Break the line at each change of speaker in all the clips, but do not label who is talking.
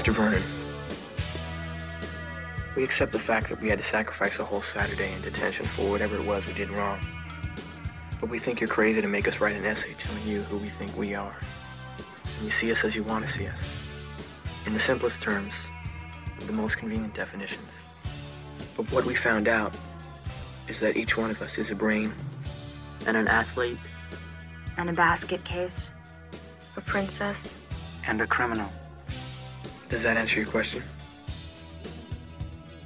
Mr. Vernon, we accept the fact that we had to sacrifice a whole Saturday in detention for whatever it was we did wrong. But we think you're crazy to make us write an essay telling you who we think we are. And you see us as you want to see us. In the simplest terms, with the most convenient definitions. But what we found out is that each one of us is a brain and an athlete
And a basket case.
A princess.
And a criminal.
Does that answer your question?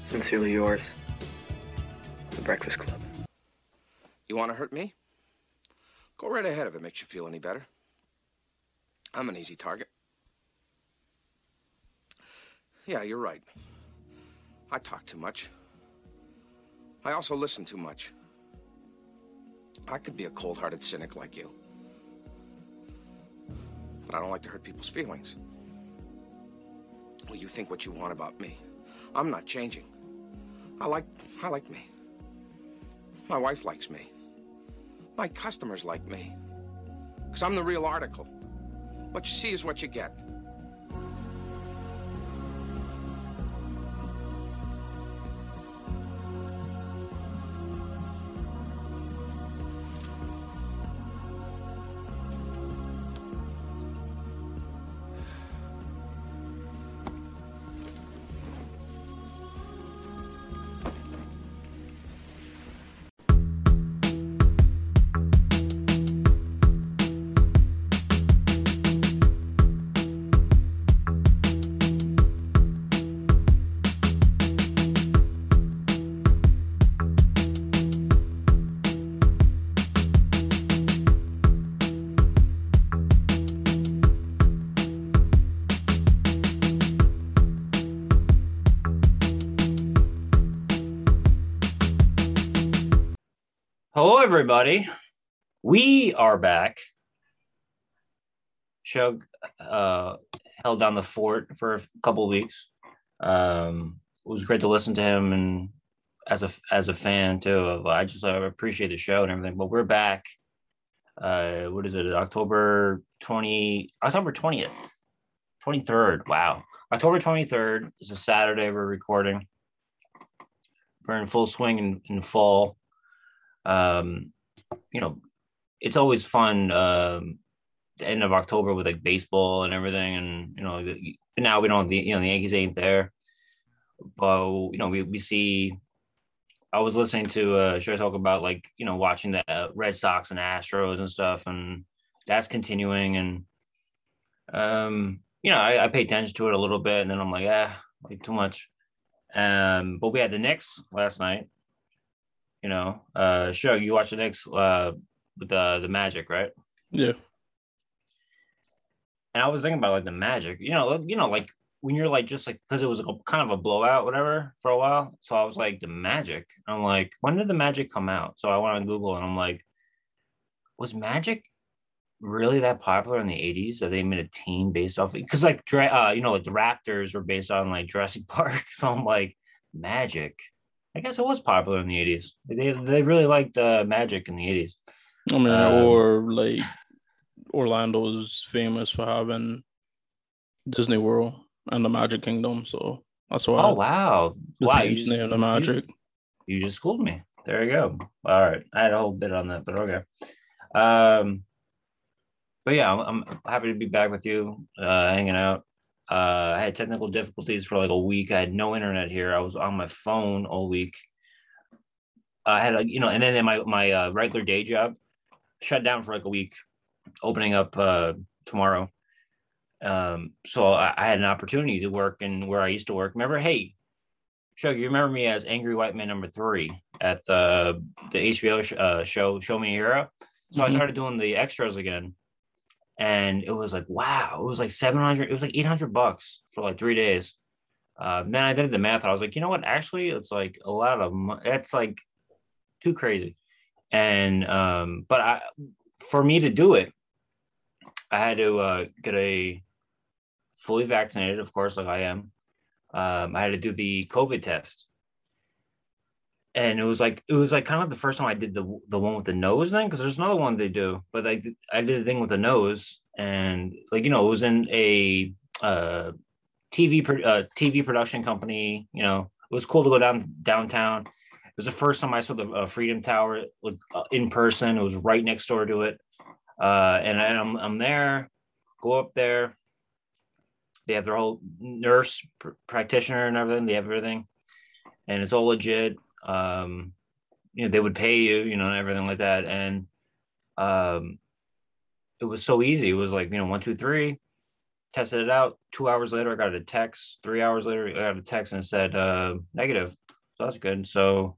Sincerely yours, The Breakfast Club.
You want to hurt me? Go right ahead if it makes you feel any better. I'm an easy target. Yeah, you're right. I talk too much. I also listen too much. I could be a cold hearted cynic like you. But I don't like to hurt people's feelings. You think what you want about me. I'm not changing. I like I like me. My wife likes me. My customers like me. Because I'm the real article. What you see is what you get.
Everybody. We are back. Shug uh, held down the fort for a couple weeks. Um, it was great to listen to him, and as a as a fan too. I just uh, appreciate the show and everything. But we're back. Uh, what is it? October twenty, October twentieth, twenty third. Wow, October twenty third is a Saturday. We're recording. We're in full swing in, in fall um, you know, it's always fun. Um, the end of October with like baseball and everything, and you know, now we don't. The you know the Yankees ain't there, but you know we we see. I was listening to uh, Shug talk about like you know watching the uh, Red Sox and Astros and stuff, and that's continuing. And um, you know, I, I pay attention to it a little bit, and then I'm like, ah, like too much. Um, but we had the Knicks last night, you know, uh, sure, you watch the Knicks uh, with the the Magic, right?
Yeah.
And I was thinking about like the Magic, you know, you know, like when you're like just like because it was a, kind of a blowout, whatever, for a while. So I was like, the Magic. I'm like, when did the Magic come out? So I went on Google and I'm like, was Magic really that popular in the 80s that they made a team based off because like uh, you know like the raptors were based on like jurassic park so i'm like magic I guess it was popular in the 80s. They they really liked uh, Magic in the 80s.
I mean, um, or like Orlando is famous for having Disney World and the Magic Kingdom, so that's why.
Oh wow! Wow, you just
the Magic.
You, you just schooled me. There you go. All right, I had a whole bit on that, but okay. Um, but yeah, I'm, I'm happy to be back with you, uh, hanging out. Uh, I had technical difficulties for like a week. I had no internet here. I was on my phone all week. I had a, you know, and then my my uh, regular day job shut down for like a week, opening up uh, tomorrow. Um, so I, I, had an opportunity to work in where I used to work. Remember, hey, show you remember me as Angry White Man number three at the the HBO sh- uh, show Show Me a Hero. So mm-hmm. I started doing the extras again and it was like wow it was like 700 it was like 800 bucks for like three days. Uh, then i did the math i was like you know what? Actually it's like a lot of that's like too crazy. And um but i for me to do it i had to uh, get a fully vaccinated of course like i am. Um, i had to do the covid test and it was like it was like kind of the first time I did the the one with the nose thing because there's another one they do, but I I did the thing with the nose and like you know it was in a uh, TV uh, TV production company. You know, it was cool to go down downtown. It was the first time I saw the uh, Freedom Tower like, uh, in person. It was right next door to it, uh, and, and I'm I'm there. Go up there. They have their whole nurse pr- practitioner and everything. They have everything, and it's all legit. Um, you know, they would pay you, you know, and everything like that. And um, it was so easy. It was like you know one two three tested it out. Two hours later, I got a text. Three hours later, I got a text and said uh, negative. So that's good. So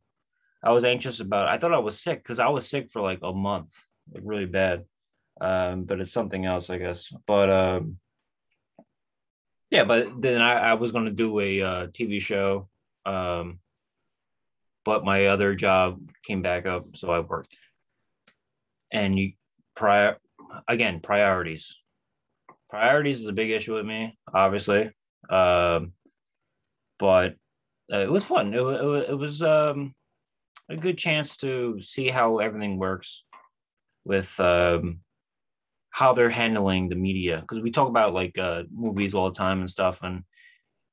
I was anxious about. It. I thought I was sick because I was sick for like a month, like really bad. Um, but it's something else, I guess. But um, yeah, but then I, I was going to do a uh, TV show, um, but my other job came back up, so I worked. And you prior again priorities priorities is a big issue with me, obviously. Um, but uh, it was fun. It, it, it was um, a good chance to see how everything works with um, how they're handling the media because we talk about like uh, movies all the time and stuff, and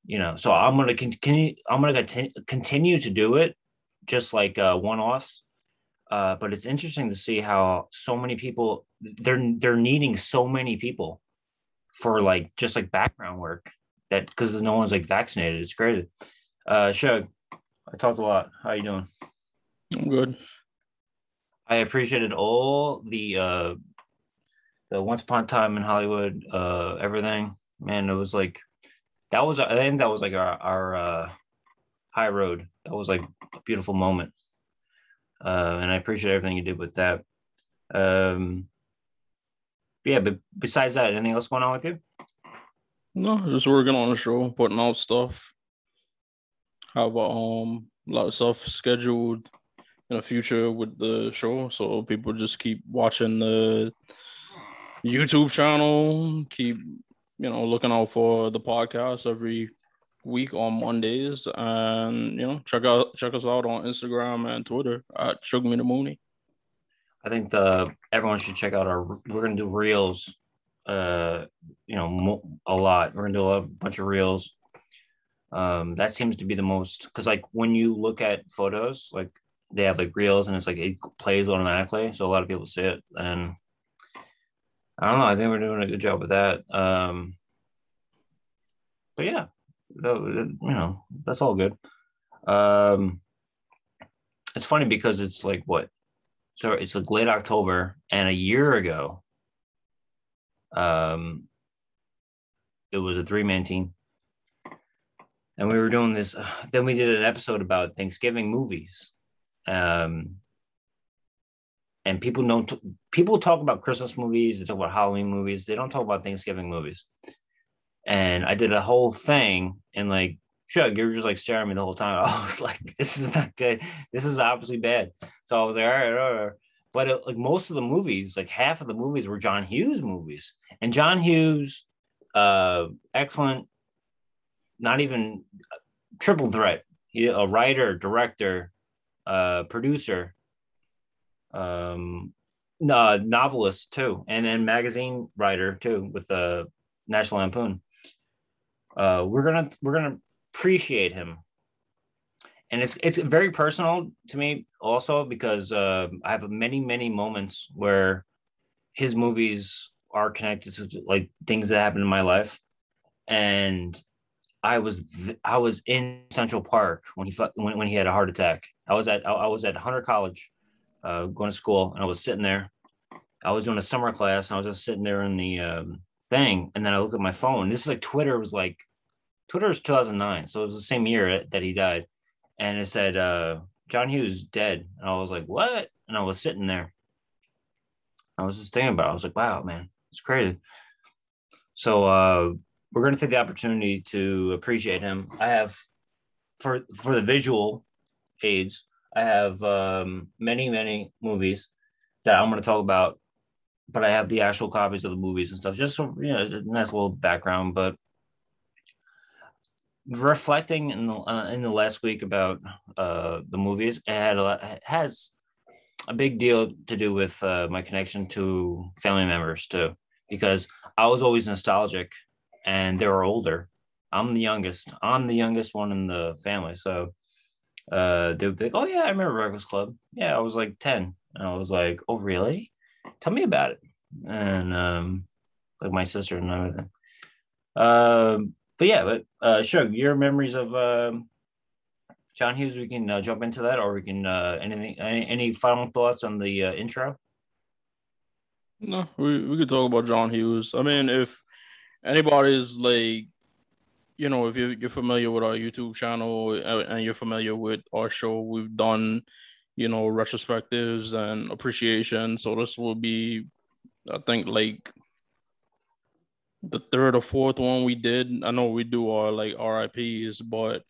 you know. So I'm gonna continue. I'm gonna continue continue to do it, just like uh, one-offs. Uh, but it's interesting to see how so many people they're they're needing so many people for like just like background work that because no one's like vaccinated. It's crazy. Uh Shug, I talked a lot. How you doing?
I'm good.
I appreciated all the uh the once upon a time in Hollywood, uh everything. Man, it was like that was I think that was like our our uh high road. That was like beautiful moment. Uh and I appreciate everything you did with that. Um yeah, but besides that, anything else going on with you?
No, just working on the show, putting out stuff. Have um a lot of stuff scheduled in the future with the show, so people just keep watching the YouTube channel, keep you know looking out for the podcast every week on Mondays, and you know check out check us out on Instagram and Twitter at Shug Me the Mooney.
I think the everyone should check out our. We're gonna do reels, uh, you know, a lot. We're gonna do a bunch of reels. Um, that seems to be the most because like when you look at photos, like they have like reels and it's like it plays automatically, so a lot of people see it. And I don't know. I think we're doing a good job with that. Um, but yeah, you know, that's all good. Um, it's funny because it's like what so it's like late October, and a year ago, um, it was a three man team, and we were doing this. Uh, then we did an episode about Thanksgiving movies, um, and people don't people talk about Christmas movies, they talk about Halloween movies, they don't talk about Thanksgiving movies. And I did a whole thing, and like Shug, you were just like staring at me the whole time. I was like, this is not good. This is obviously bad. So I was like, all right, all right. But it, like most of the movies, like half of the movies were John Hughes movies. And John Hughes, uh, excellent, not even triple threat. He, a writer, director, uh, producer, um, uh, novelist too, and then magazine writer too with the uh, National Lampoon. Uh, we're gonna we're gonna appreciate him and it's it's very personal to me also because uh, I have many many moments where his movies are connected to like things that happened in my life, and I was I was in Central Park when he when, when he had a heart attack. I was at I was at Hunter College, uh, going to school, and I was sitting there. I was doing a summer class, and I was just sitting there in the um, thing, and then I look at my phone. This is like Twitter was like Twitter is 2009, so it was the same year that he died, and it said uh, John Hughes dead, and I was like, what? And I was sitting there. I was just thinking about. it. I was like, wow, man, it's crazy. So uh, we're going to take the opportunity to appreciate him. I have for for the visual aids. I have um, many many movies that I'm going to talk about, but I have the actual copies of the movies and stuff. Just so you know, nice little background. But reflecting in the uh, in the last week about uh, the movies, it had a lot, has a big deal to do with uh, my connection to family members too, because I was always nostalgic, and they were older. I'm the youngest. I'm the youngest one in the family. So uh they would be like, Oh yeah, I remember Breakfast Club. Yeah, I was like 10. And I was like, Oh really? Tell me about it. And um like my sister and everything. Um but yeah, but uh sure, your memories of um John Hughes, we can uh, jump into that, or we can uh, anything. Any, any final thoughts on the uh, intro?
No, we we could talk about John Hughes. I mean, if anybody's like, you know, if you're, you're familiar with our YouTube channel uh, and you're familiar with our show, we've done, you know, retrospectives and appreciation. So this will be, I think, like the third or fourth one we did. I know we do our like RIPS, but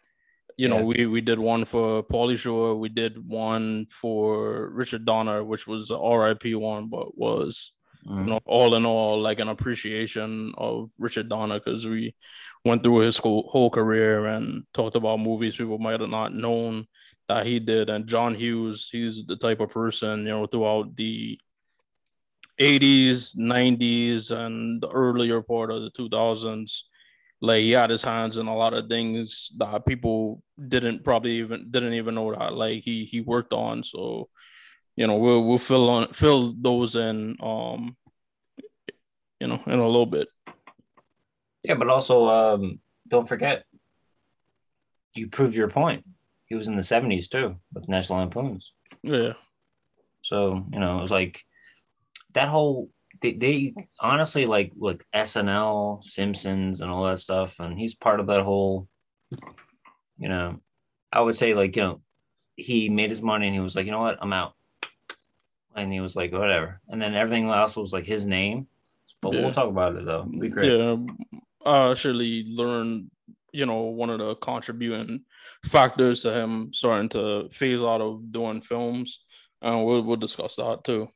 you know, we we did one for Pauly Shore, we did one for Richard Donner, which was a RIP one, but was mm. you know all in all like an appreciation of Richard Donner because we went through his whole, whole career and talked about movies people might have not known that he did. And John Hughes, he's the type of person, you know, throughout the 80s, 90s, and the earlier part of the 2000s like he had his hands in a lot of things that people didn't probably even didn't even know that like he he worked on. So you know we'll we'll fill on fill those in um you know in a little bit.
Yeah, but also um don't forget you proved your point. He was in the 70s too with National Lampoons.
Yeah.
So, you know, it was like that whole they, they honestly like like SNL, Simpsons, and all that stuff, and he's part of that whole. You know, I would say like you know, he made his money and he was like, you know what, I'm out, and he was like, whatever, and then everything else was like his name. But yeah. we'll talk about it though. It'll be great.
Yeah, I actually learned, you know, one of the contributing factors to him starting to phase out of doing films, and we'll we'll discuss that too.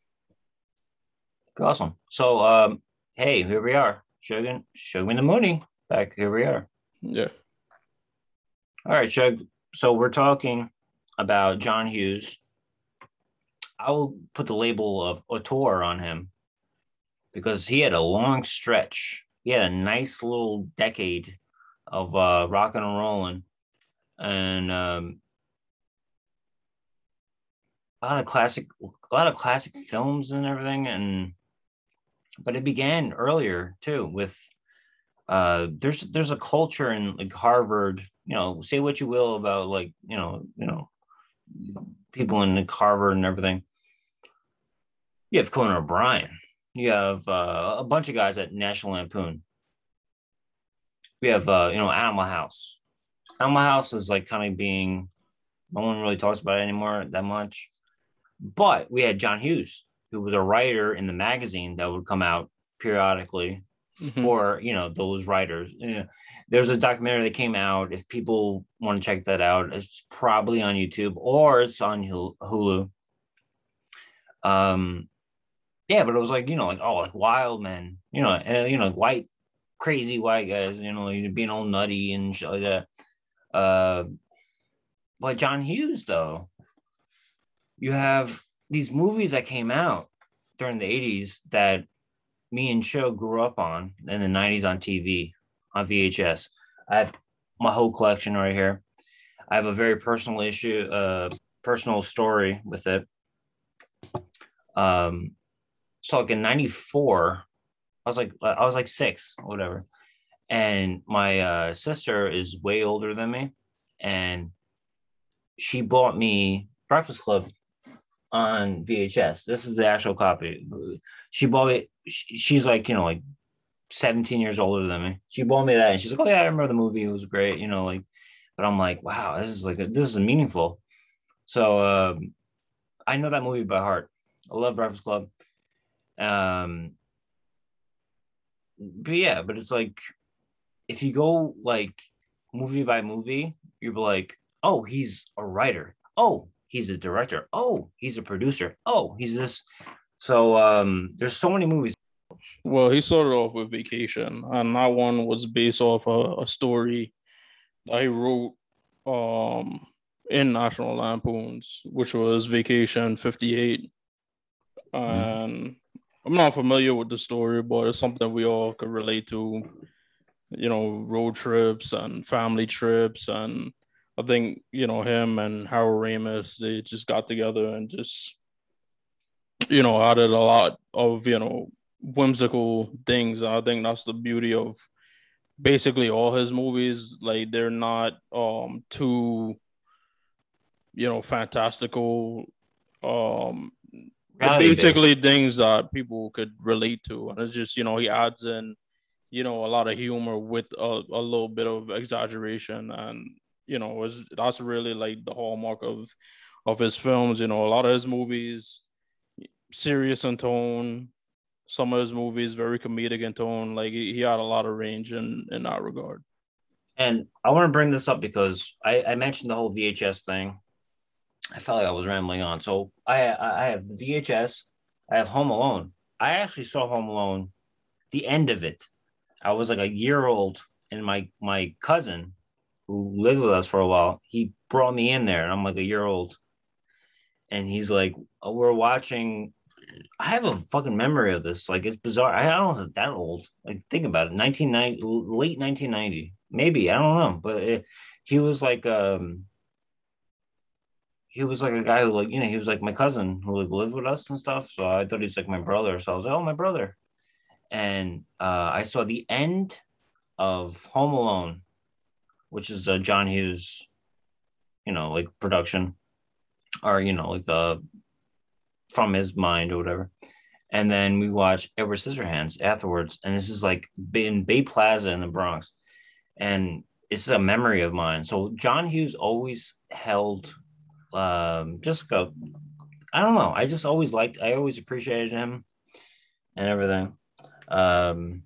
Awesome. So, um, hey, here we are. Shogun, Shogun the Mooney. Back here we are.
Yeah.
All right, Shug. So we're talking about John Hughes. I will put the label of auteur on him because he had a long stretch. He had a nice little decade of uh, rocking and rolling, and um, a lot of classic, a lot of classic films and everything, and but it began earlier too with uh there's there's a culture in like Harvard, you know, say what you will about like, you know, you know, people in like Harvard and everything. You have Conan O'Brien. You have uh, a bunch of guys at National Lampoon. We have uh, you know, Animal House. Animal House is like kind of being no one really talks about it anymore that much. But we had John Hughes who was a writer in the magazine that would come out periodically mm-hmm. for you know those writers. You know, there's a documentary that came out. If people want to check that out, it's probably on YouTube or it's on Hulu. Um, yeah, but it was like you know, like oh, like wild men, you know, and you know, white, crazy white guys, you know, being all nutty and shit like that. Uh, but John Hughes, though, you have these movies that came out during the 80s that me and Shug grew up on in the 90s on TV, on VHS. I have my whole collection right here. I have a very personal issue, uh, personal story with it. Um, so like in 94, I was like, I was like six whatever. And my uh, sister is way older than me. And she bought me Breakfast Club on VHS. This is the actual copy. She bought it. She's like, you know, like 17 years older than me. She bought me that, and she's like, "Oh yeah, I remember the movie. It was great." You know, like, but I'm like, "Wow, this is like this is meaningful." So um, I know that movie by heart. I love Breakfast Club. Um, but yeah, but it's like if you go like movie by movie, you're like, "Oh, he's a writer. Oh, he's a director. Oh, he's a producer. Oh, he's this. So um, there's so many movies.
Well, he started off with Vacation, and that one was based off a, a story I wrote um, in National Lampoons, which was Vacation 58. Mm-hmm. And. I'm not familiar with the story, but it's something we all could relate to. you know, road trips and family trips. And I think, you know, him and Harold Ramis, they just got together and just, you know, added a lot of, you know, whimsical things. I think that's the beauty of basically all his movies. Like they're not um too, you know, fantastical. Um basically things that people could relate to. And it's just, you know, he adds in you know, a lot of humor with a, a little bit of exaggeration. And, you know, was that's really like the hallmark of of his films. You know, a lot of his movies serious in tone. Some of his movies very comedic in tone. Like he, he had a lot of range in in that regard.
And I want to bring this up because I, I mentioned the whole VHS thing. I felt like I was rambling on. So I I have VHS. I have Home Alone. I actually saw Home Alone, the end of it, I was like a year old, and my my cousin, who lived with us for a while, he brought me in there, and I'm like a year old, and he's like, oh, "We're watching." I have a fucking memory of this. Like it's bizarre. I don't know that old. Like think about it. 1990, late 1990, maybe. I don't know. But it, he was like, um, he was like a guy who like you know he was like my cousin who like lived with us and stuff. So I thought he's like my brother. So I was like, oh my brother and uh, I saw the end of Home Alone, which is a John Hughes, you know, like production, or you know, like the uh, from his mind or whatever. And then we watched Edward Scissorhands afterwards, and this is like in Bay Plaza in the Bronx, and it's a memory of mine. So John Hughes always held um, just go. I don't know. I just always liked. I always appreciated him and everything. Um,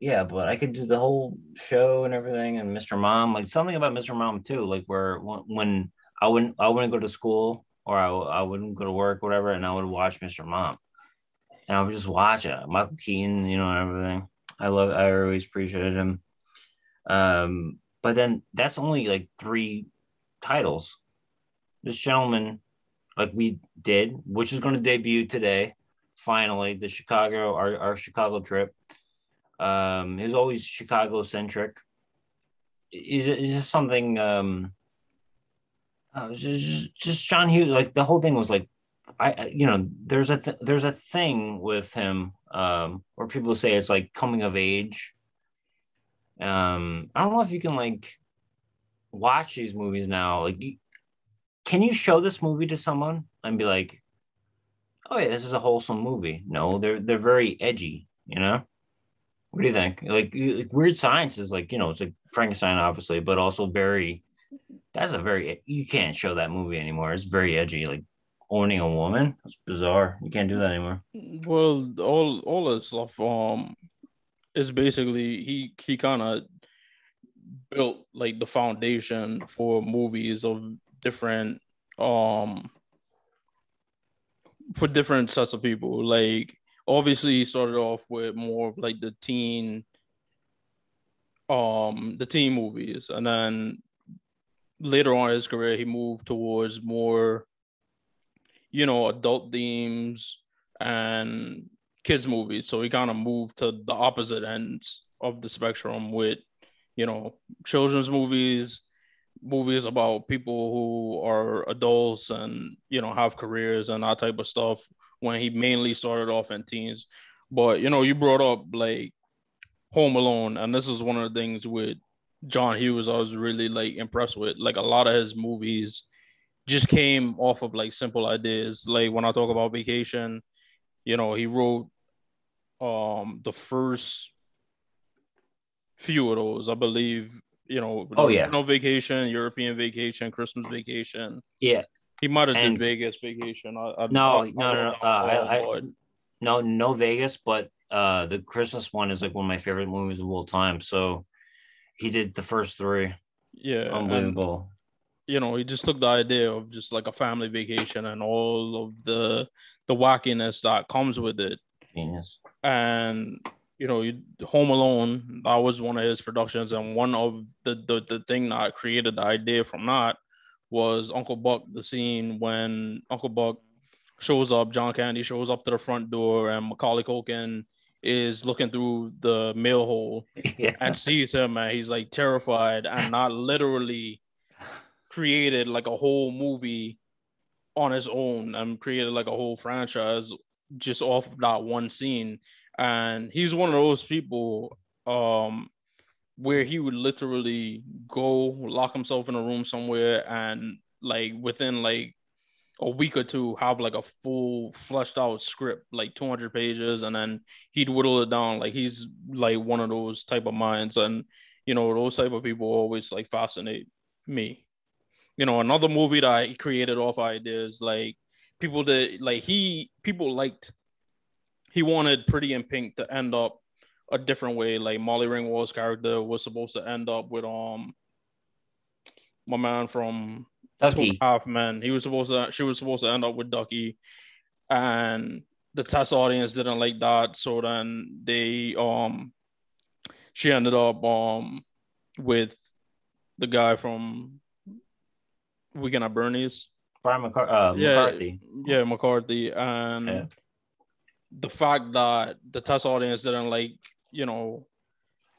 yeah, but I could do the whole show and everything, and Mr. Mom, like something about Mr. Mom too, like where when I wouldn't I wouldn't go to school or I, I wouldn't go to work, whatever, and I would watch Mr. Mom, and I would just watch it. Michael Keaton, you know, and everything. I love. I always appreciated him. Um, but then that's only like three titles. This gentleman, like we did, which is going to debut today finally the Chicago our, our Chicago trip. Um, he was always Chicago centric. Is it just something? Um, uh, just, just John Hughes. Like the whole thing was like, I you know there's a th- there's a thing with him um, where people say it's like coming of age. Um, I don't know if you can like watch these movies now. Like, can you show this movie to someone and be like, oh yeah, this is a wholesome movie. No, they're they're very edgy. You know, what do you think? Like, like Weird Science is like you know it's like Frankenstein obviously, but also very. That's a very you can't show that movie anymore. It's very edgy. Like owning a woman. That's bizarre. You can't do that anymore.
Well, all all that stuff um is basically he he kind of built like the foundation for movies of different um for different sets of people. Like obviously he started off with more of like the teen um the teen movies and then later on in his career he moved towards more you know adult themes and kids movies so he kind of moved to the opposite ends of the spectrum with you know children's movies movies about people who are adults and you know have careers and that type of stuff when he mainly started off in teens. But you know you brought up like home alone and this is one of the things with john hughes i was really like impressed with. Like a lot of his movies just came off of like simple ideas. Like when i talk about vacation you know he wrote um the first few of those i believe you know,
oh yeah,
no vacation, European vacation, Christmas vacation.
Yeah,
he might have done Vegas vacation. I,
I, no, I, no, no, no, uh, I, no, no Vegas, but uh, the Christmas one is like one of my favorite movies of all time. So he did the first three.
Yeah,
unbelievable.
And, you know, he just took the idea of just like a family vacation and all of the the wackiness that comes with it.
Genius.
And you know, Home Alone, that was one of his productions, and one of the the, the thing that created the idea from that was Uncle Buck, the scene when Uncle Buck shows up, John Candy shows up to the front door, and Macaulay Culkin is looking through the mail hole
yeah.
and sees him and he's like terrified and not literally created like a whole movie on his own and created like a whole franchise just off of that one scene. And he's one of those people um where he would literally go lock himself in a room somewhere and like within like a week or two have like a full fleshed out script like 200 pages. And then he'd whittle it down. Like he's like one of those type of minds. And you know those type of people always like fascinate me. You know another movie that i created off ideas like people that like he people liked he wanted pretty in pink to end up a different way like molly ringwald's character was supposed to end up with um my man from
Ducky.
Half Men. He was supposed to. She was supposed to end up with Ducky, and the test audience didn't like that. So then they um, she ended up um with the guy from Weekend at Bernie's.
Brian McCar- uh,
Yeah,
McCarthy.
Yeah, McCarthy, and
Yeah.
the fact that the test audience didn't like, you know,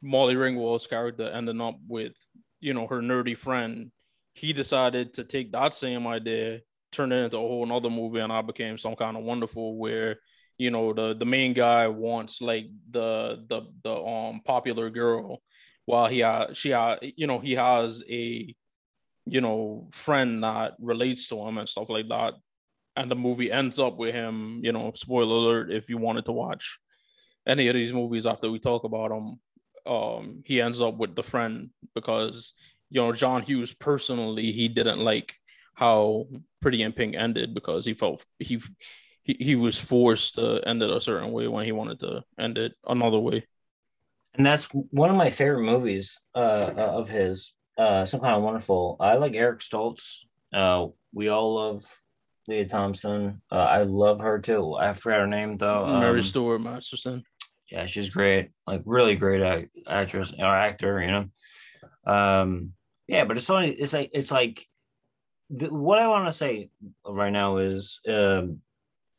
Molly Ringwald's character ending up with, you know, her nerdy friend. He decided to take that same idea, turn it into a whole nother movie, and I became some kind of wonderful where, you know, the the main guy wants like the the the um popular girl, while he ha she ha you know he has a you know friend that relates to him and stuff like that and the movie ends up with him you know spoiler alert if you wanted to watch any of these movies after we talk about them um he ends up with the friend because you know john hughes personally he didn't like how pretty in pink ended because he felt he he, he was forced to end it a certain way when he wanted to end it another way
and that's one of my favorite movies uh, of his. Uh, some kind of wonderful. I like Eric Stoltz. Uh, we all love Lea Thompson. Uh, I love her too. I forgot her name though.
mary
Um,
stuart masterson
yeah, she's great. Like really great act- actress or actor. You know. Um, yeah, but it's funny. It's like it's like the, what I want to say right now is um,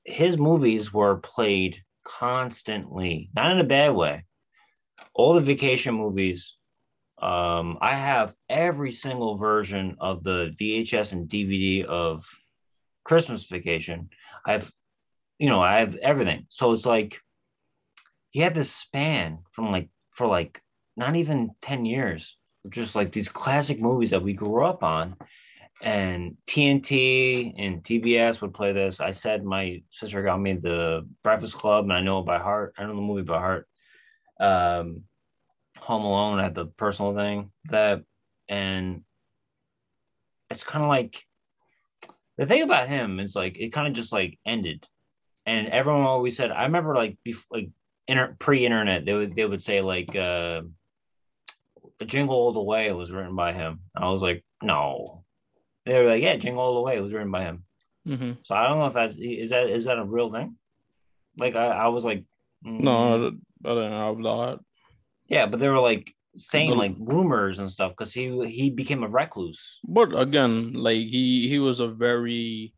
his movies were played constantly, not in a bad way. All the vacation movies. Um, I have every single version of the VHS and DVD of Christmas Vacation. I've, you know, I have everything. So it's like he had this span from like for like not even 10 years, just like these classic movies that we grew up on. And TNT and TBS would play this. I said my sister got me the Breakfast Club, and I know it by heart. I know the movie by heart. Um, Home Alone had the personal thing that, and it's kind of like the thing about him is like it kind of just like ended, and everyone always said. I remember like before, like inter- pre-internet, they would they would say like uh, "Jingle All the Way" was written by him. I was like, no. They were like, yeah, "Jingle All the Way" was written by him.
mm-hmm.
So I don't know if that's is that is that a real thing? Like I, I was like, mm,
no I, I didn't have that
yeah, but they were like saying like rumors and stuff because he he became a recluse.
But again, like he he was a very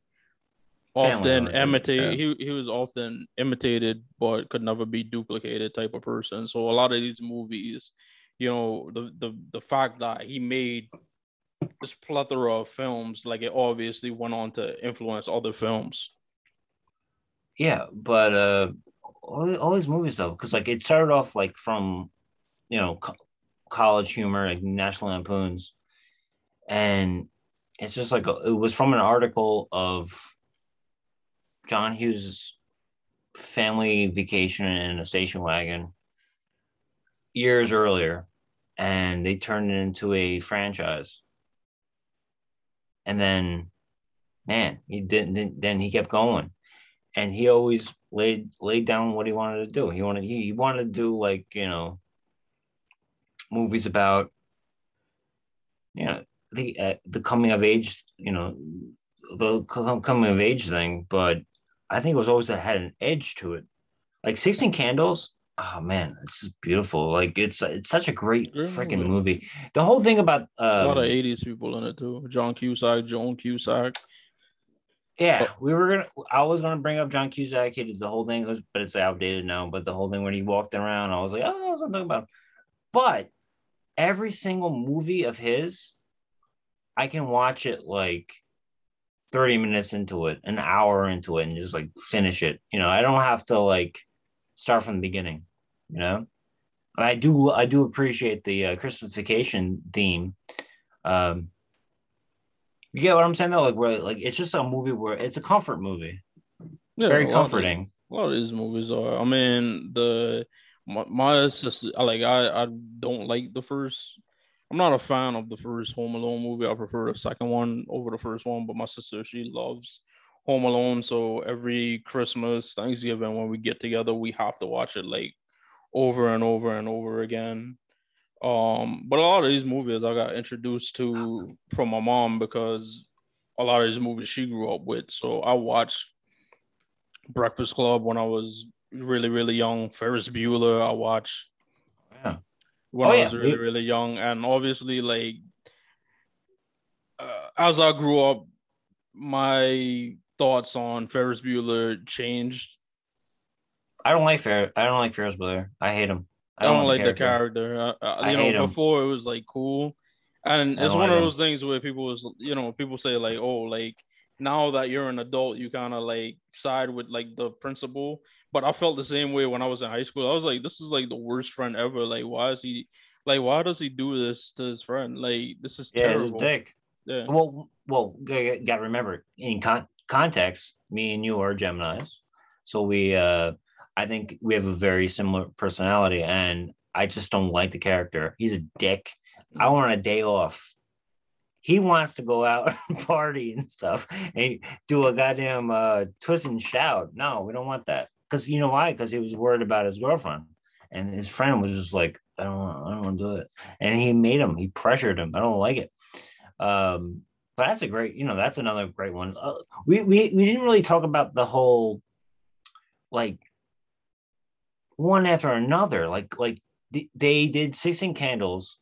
often imitated. He he was often imitated, but could never be duplicated type of person. So a lot of these movies, you know, the the the fact that he made this plethora of films, like it obviously went on to influence other films.
Yeah, but uh, all, all these movies though, because like it started off like from, you know, co- college humor, like National Lampoons, and it's just like a, it was from an article of John Hughes' family vacation in a station wagon years earlier, and they turned it into a franchise. And then, man, he didn't. Then he kept going and he always laid laid down what he wanted to do. He wanted he, he wanted to do like you know movies about you know the uh, the coming of age you know the coming of age thing, but I think it was always it had an edge to it. Like Sixteen Candles. Oh man, it's just beautiful. Like it's it's such a great freaking movie. The whole thing about
a lot
um,
of '80s people in it too. John Cusack, Joan Cusack.
Yeah, we were gonna. I was gonna bring up John Cusack. He did the whole thing, but it's outdated now. But the whole thing when he walked around, I was like, oh, I was talking about. But every single movie of his, I can watch it like thirty minutes into it, an hour into it, and just like finish it. You know, I don't have to like start from the beginning. You know, I do. I do appreciate the uh, Christmasification theme. Um, you get what I'm saying though? Like where like it's just a movie where it's a comfort movie.
Yeah,
Very
a lot of-
comforting.
A lot of these movies are. I mean, the my, my sister, like I I don't like the first. I'm not a fan of the first Home Alone movie. I prefer the second one over the first one. But my sister, she loves Home Alone. So every Christmas, Thanksgiving, when we get together, we have to watch it like over and over and over again. Um, but a lot of these movies I got introduced to from my mom because a lot of these movies she grew up with. So I watched Breakfast Club when I was really, really young. Ferris Bueller, I watched
Yeah.
when
Oh,
I
yeah.
was really, really young. And obviously, like, uh, as I grew up, my thoughts on Ferris Bueller changed.
I don't like Fer. I don't like Ferris Bueller. I hate him.
I don't, like the character. I, I,
I
you
hate
know,
him.
before it was like cool, and it's one
like
of
him.
those things where people was, you know, people say like, oh, like now that you're an adult, you kind of like side with like the principal. But I felt the same way when I was in high school. I was like, this is like the worst friend ever. Like, why is he? Like, why does he do this to his friend? Like, this is
Yeah,
terrible.
dick.
Yeah.
Well, well, got to remember in con- context, me and you are Gemini's, so we, uh, I think we have a very similar personality, and I just don't like the character. He's a dick. I want a day off. He wants to go out and party and stuff and do a goddamn uh, twist and shout. No, we don't want that. Because you know why? Because he was worried about his girlfriend, and his friend was just like, I don't, want, I don't want to do it. And he made him. He pressured him. I don't like it. Um, but that's a great, you know, that's another great one. Uh, we we we didn't really talk about the whole, like, one after another. Like like th- they did Sixteen Candles,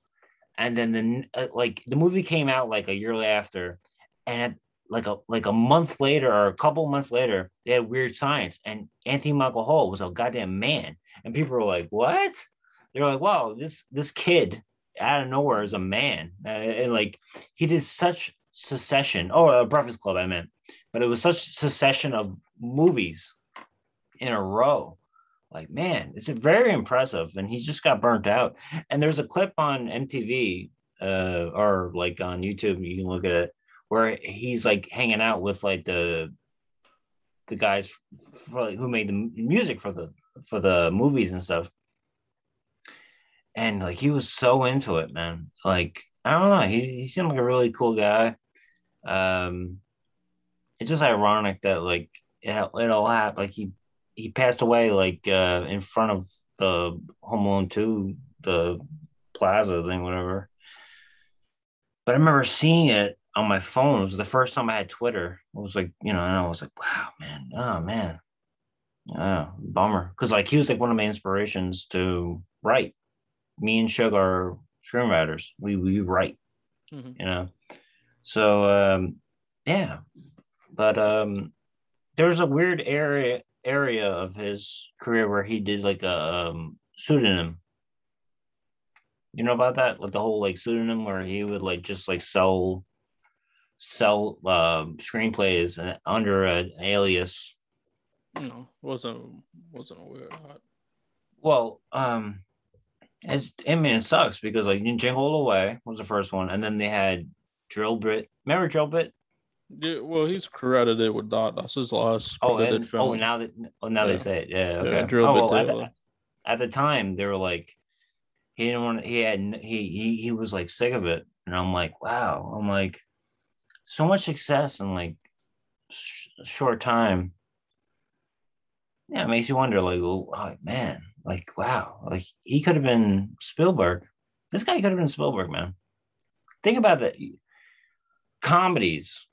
and then the uh, like the movie came out like a year after, and like a like a month later or a couple months later, they had Weird Science, and Anthony Michael Hall was a goddamn man, and people were like, "What?" They're like, "Wow, this this kid out of nowhere is a man," uh, and like he did such succession. Oh, uh, Breakfast Club, I meant, but it was such succession of movies in a row. Like, man, it's very impressive, and he just got burnt out. And there's a clip on MTV uh, or like on YouTube, you can look at it, where he's like hanging out with like the the guys for, who made the music for the for the movies and stuff. And like he was so into it, man. Like I don't know, he he seemed like a really cool guy. Um, it's just ironic that like it it all happened. Like he he passed away like uh in front of the Home Alone two the plaza thing, whatever. But I remember seeing it on my phone. It was the first time I had Twitter. It was like, you know, and I was like, wow, man, oh man. Yeah, bummer. Cause like he was like one of my inspirations to write. Me and Sugar are screenwriters. We we write,
Mhm.
you know. So um yeah. But um there's a weird area area of his career where he did like a um, pseudonym. You know about that? Like the whole like pseudonym where he would like just like sell sell um screenplays under an alias.
No, wasn't wasn't aware of that.
Well, um it's I mean it sucks because like Jingle All the Way was the first one, and then they had Drill Bit. Remember Drill Bit?
Yeah, well, he's credited with that. That's his last
Oh,
credited
and,
film.
oh, now that oh, now
Yeah.
they say it. Yeah, okay.
Yeah, Drill
oh, well, at, the, at the time, they were like, he didn't want. He had. He he he was like sick of it, and I'm like, wow. I'm like, so much success in like sh- short time. Yeah, it makes you wonder, like, well, oh, man, like, wow, like he could have been Spielberg. This guy could have been Spielberg, man. Think about that. Comedies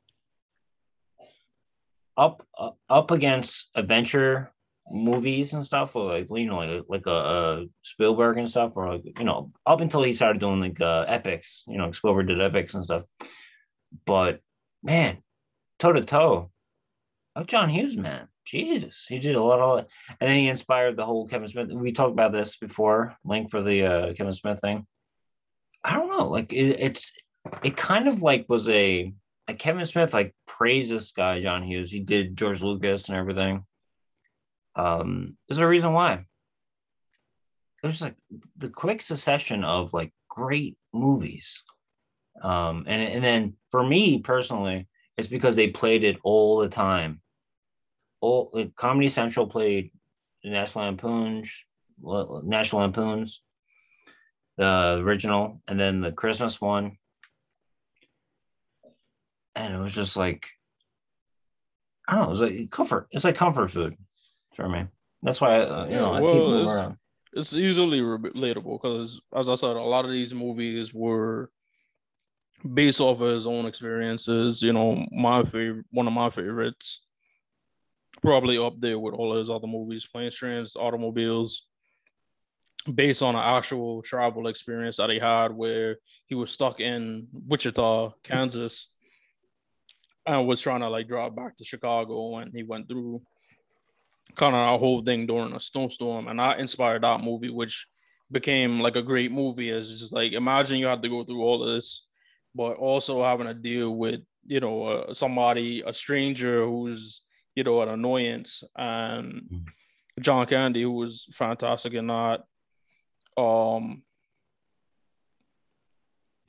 up up, up against adventure movies and stuff, or like you know, like like a, a Spielberg and stuff, or like you know, up until he started doing like uh, epics. You know, Spielberg did epics and stuff. But man, toe to toe, Oh, John Hughes, man. Jesus. He did a lot of it. and then he inspired the whole Kevin Smith. We talked about this before, link for the uh, Kevin Smith thing. I don't know. Like it, it's it kind of like was a like Kevin Smith like praised this guy, John Hughes. He did George Lucas and everything. Um, there's a reason why. There's like the quick succession of like great movies. Um, and, and then for me personally, it's because they played it all the time. All like Comedy Central played the National Lampoons, National Lampoons, the original, and then the Christmas one. And it was just like, I don't know, it was like comfort. It's like comfort food for me. That's why, uh, you know, I keep moving around.
It's easily relatable because, as I said, a lot of these movies were based off of his own experiences. You know, my favorite, one of my favorites, probably up there with all of his other movies, planes, trains, automobiles, based on an actual travel experience that he had where he was stuck in Wichita, Kansas, and was trying to like drive back to Chicago, and he went through kind of a whole thing during a snowstorm, and I inspired that movie, which became like a great movie. It's just like imagine you had to go through all this but also having to deal with you know uh, somebody a stranger who's you know an annoyance. And mm-hmm. John Candy who was fantastic in that um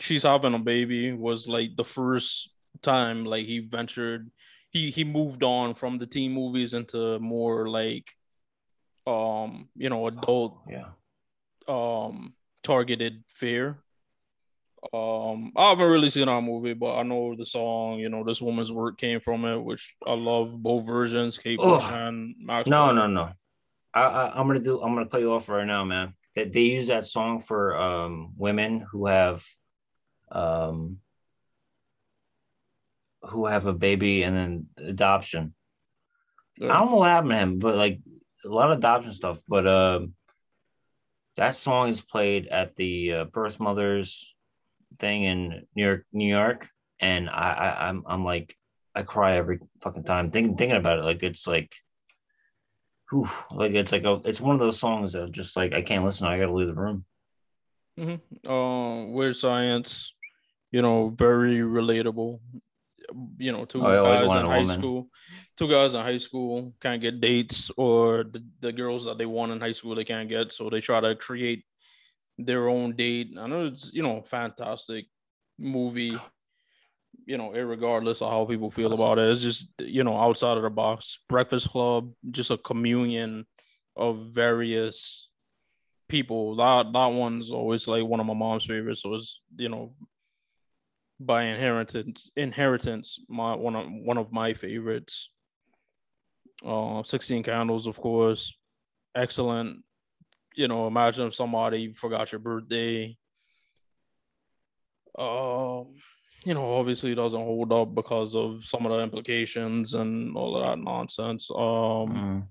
she's having a baby was like the first time like he ventured he he moved on from the teen movies into more like um you know adult
yeah.
um targeted fare um, I haven't really seen that movie, but I know the song. You know, this woman's work came from it, which I love both versions. Kate Bush and Max.
No, no, no. I, I, am gonna do. I'm gonna cut you off right now, man. That they use that song for um women who have um who have a baby and then adoption. Yeah. I don't know what happened to him, but like a lot of adoption stuff. But um, uh, that song is played at the uh, birth mothers thing in New York, New York, and I, I I'm I'm like I cry every fucking time thinking thinking about it. Like it's like, whew, like it's like a, it's one of those songs that just like I can't listen. I gotta leave the room.
Mm-hmm. Uh, Weird Science, you know, very relatable. You know, two oh, guys in high woman. school, two guys in high school can't get dates, or the, the girls that they want in high school they can't get, so they try to create their own date. I know it's you know fantastic movie. You know, regardless of how people feel about it, it's just you know outside of the box. Breakfast Club, just a communion of various people. That that one's always like one of my mom's favorites. So it's you know by inheritance inheritance my one of one of my favorites. Uh, 16 Candles, of course, excellent you know, imagine if somebody forgot your birthday. Um, you know, obviously it doesn't hold up because of some of the implications and all of that nonsense. Um, mm.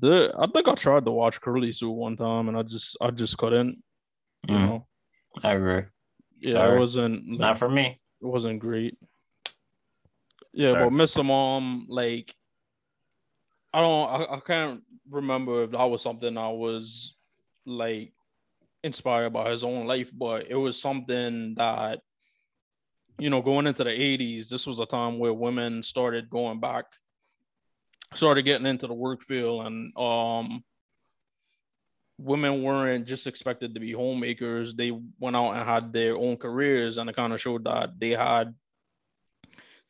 the I think I tried to watch Curly Sue one time and I just I just couldn't. You mm. know,
I agree.
Yeah, Sorry. it wasn't
not for me.
It wasn't great. Yeah, Sorry. but Mr. Mom, like I don't I, I can't remember if that was something I was like inspired by his own life, but it was something that you know going into the 80s, this was a time where women started going back, started getting into the work field and um women weren't just expected to be homemakers. They went out and had their own careers and it kind of showed that they had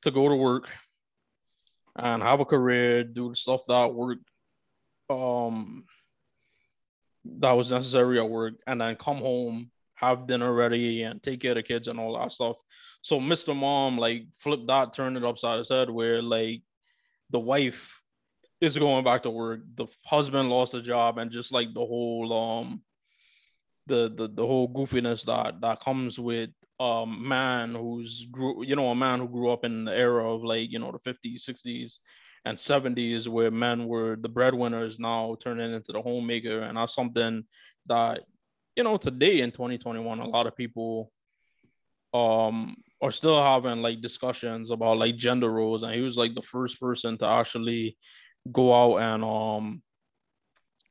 to go to work and have a career, do the stuff that worked, um, that was necessary at work, and then come home, have dinner ready, and take care of the kids and all that stuff. So Mr. Mom like flipped that, turned it upside his head, where like the wife is going back to work, the husband lost a job, and just like the whole um the the the whole goofiness that that comes with um man who's grew you know a man who grew up in the era of like you know the 50s 60s and 70s where men were the breadwinners now turning into the homemaker and that's something that you know today in 2021 a lot of people um are still having like discussions about like gender roles, and he was like the first person to actually go out and um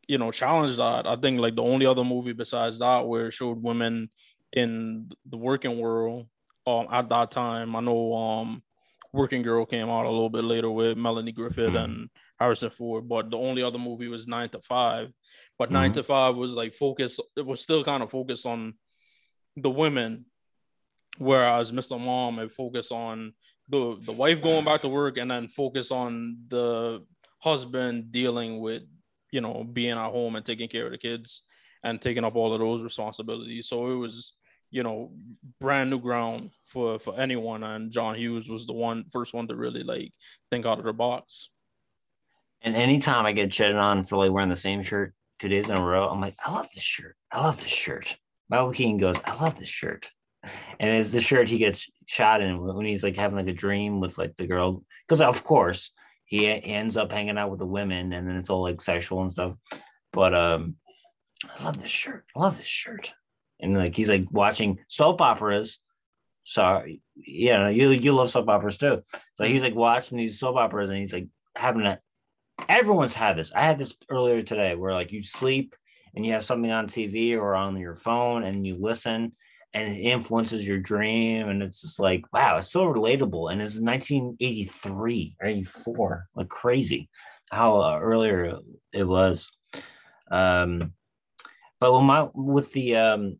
you know challenge that. I think like the only other movie besides that where it showed women in the working world um at that time. I know um Working Girl came out a little bit later with Melanie Griffith mm. and Harrison Ford, but the only other movie was Nine to Five. But mm-hmm. Nine to Five was like focused. It was still kind of focused on the women, whereas Mr. Mom had focused on the the wife going back to work and then focus on the husband dealing with you know being at home and taking care of the kids and taking up all of those responsibilities. So it was you know brand new ground for for anyone and john hughes was the one first one to really like think out of the box.
And anytime i get shitted on for like wearing the same shirt two days in a row i'm like i love this shirt. I love this shirt. Michael keaton goes i love this shirt. And it's the shirt he gets shot in when he's like having like a dream with like the girl because of course he, he ends up hanging out with the women and then it's all like sexual and stuff. But um i love this shirt. I love this shirt and like he's like watching soap operas. Sorry, yeah, you you love soap operas too. So he's like watching these soap operas, and he's like having a. Everyone's had this. I had this earlier today, where like you sleep and you have something on TV or on your phone, and you listen, and it influences your dream, and it's just like wow, it's so relatable. And it's 1983 or 84, like crazy, how uh, earlier it was. Um, but when my with the um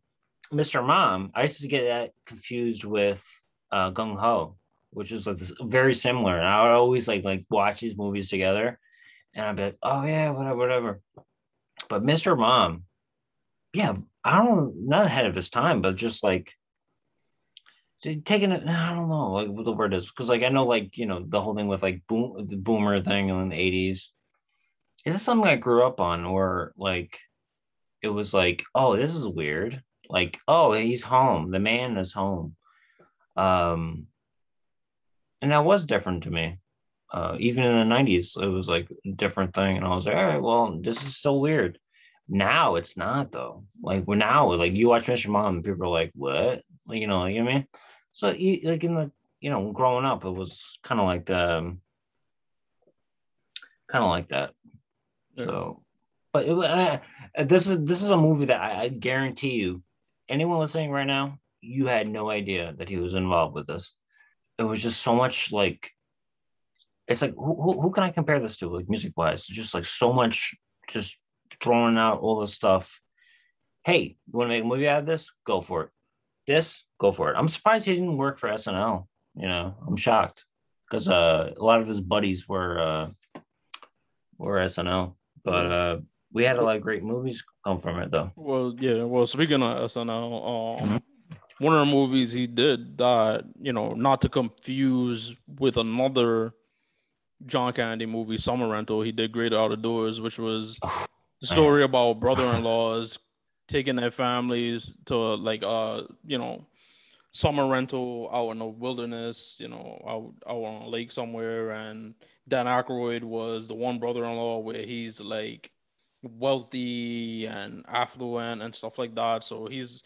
Mr. Mom, I used to get that confused with uh, Gung Ho, which is like this, very similar. And I would always like like watch these movies together, and I'd be like, oh yeah, whatever, whatever. But Mr. Mom, yeah, I don't not ahead of his time, but just like taking it. I don't know, like what the word is, because like I know like you know the whole thing with like boom the boomer thing in the eighties. Is this something I grew up on, or like it was like, oh, this is weird like oh he's home. The man is home. Um and that was different to me. Uh even in the 90s it was like a different thing. And i was like all right well this is still weird. Now it's not though. Like we're now like you watch mr mom and people are like what? Like, you know you know what i mean? So like in the you know growing up it was kind of like the um, kind of like that. So but it, uh, this is this is a movie that I, I guarantee you anyone listening right now, you had no idea that he was involved with this. It was just so much like, it's like, who, who, who can I compare this to, like music wise? Just like so much, just throwing out all this stuff. Hey, you want to make a movie out of this? Go for it. This, go for it. I'm surprised he didn't work for SNL. You know, I'm shocked because uh, a lot of his buddies were uh, were SNL, but uh, we had a lot of great movies come from it though.
Well, yeah. Well, speaking of SNL, um, mm-hmm. one of the movies he did that, you know, not to confuse with another John Candy movie, Summer Rental. He did Great Out of Doors, which was oh, the story about brother-in-laws taking their families to like uh, you know, summer rental out in the wilderness, you know, out out on a lake somewhere, and Dan Aykroyd was the one brother-in-law where he's like wealthy and affluent and stuff like that. So he's,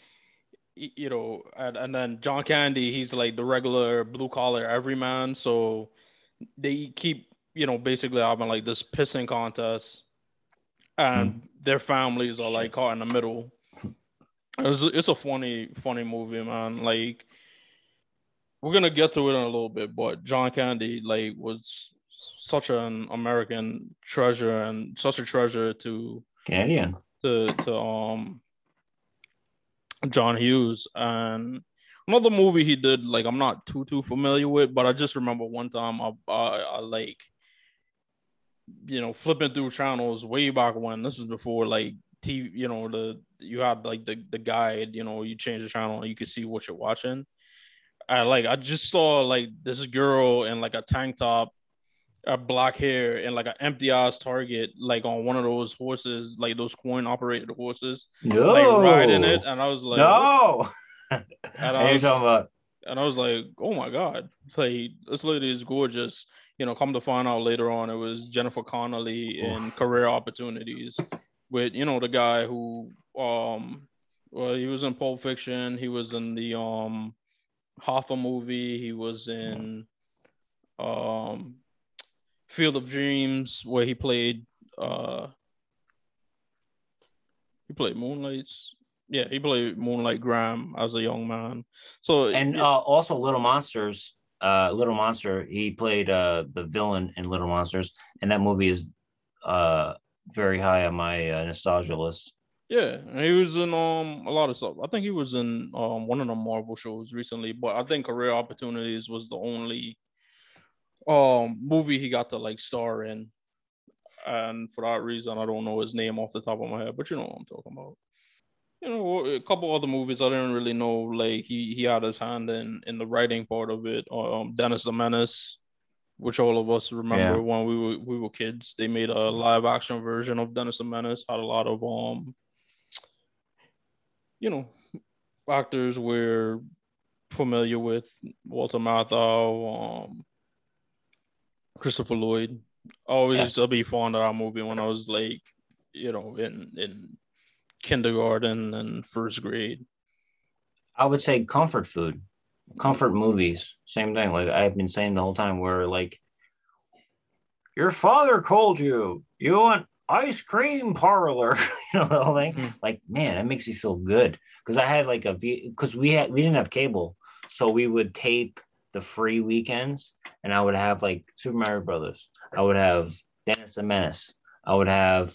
you know, and, and then John Candy, he's like the regular blue collar everyman. So they keep, you know, basically having like this pissing contest, and mm. their families are like caught in the middle. It's, it's a funny, funny movie, man. Like, we're gonna get to it in a little bit, but John Candy like was such an American treasure and such a treasure to
Canadian.
to to um John Hughes. And another movie he did like I'm not too too familiar with, but I just remember one time I I, I like you know flipping through channels way back when. This is before like TV you know the you had like the the guide you know you change the channel and you could see what you're watching. I like I just saw like this girl in like a tank top a black hair and like an empty ass target, like on one of those horses, like those coin operated horses,
no.
like riding it, and I was like,
no.
and I was, talking about? And I was like, oh my god, like this lady is gorgeous. You know, come to find out later on, it was Jennifer Connelly in Career Opportunities, with you know the guy who um, well he was in Pulp Fiction, he was in the um Hoffa movie. He was in um Field of Dreams where he played uh he played Moonlights. Yeah, he played Moonlight Graham as a young man. So
and uh, also Little Monsters. Uh, Little Monster. He played uh, the villain in Little Monsters, and that movie is uh, very high on my uh, nostalgia list.
Yeah, he was in um a lot of stuff. I think he was in um one of the Marvel shows recently, but I think Career Opportunities was the only um movie he got to like star in. And for that reason, I don't know his name off the top of my head, but you know what I'm talking about. You know, a couple other movies I didn't really know. Like he he had his hand in in the writing part of it. Um, Dennis the Menace, which all of us remember
Yeah.
when we were we were kids. They made a live action version of Dennis the Menace. Had a lot of um, you know, actors we're familiar with. Walter Matthau, um, Christopher Lloyd. Always
Yeah.
used to be fond of that movie when I was like, you know, in in kindergarten and first grade.
I would say comfort food, comfort movies. Same thing. Like I've been saying the whole time, where like your father called you. You want ice cream parlor. you know the whole thing.
Mhm.
Like man, that makes you feel good. Because I had like a because we had we didn't have cable, so we would tape the free weekends, and I would have like Super Mario Brothers. I would have Dennis the Menace. I would have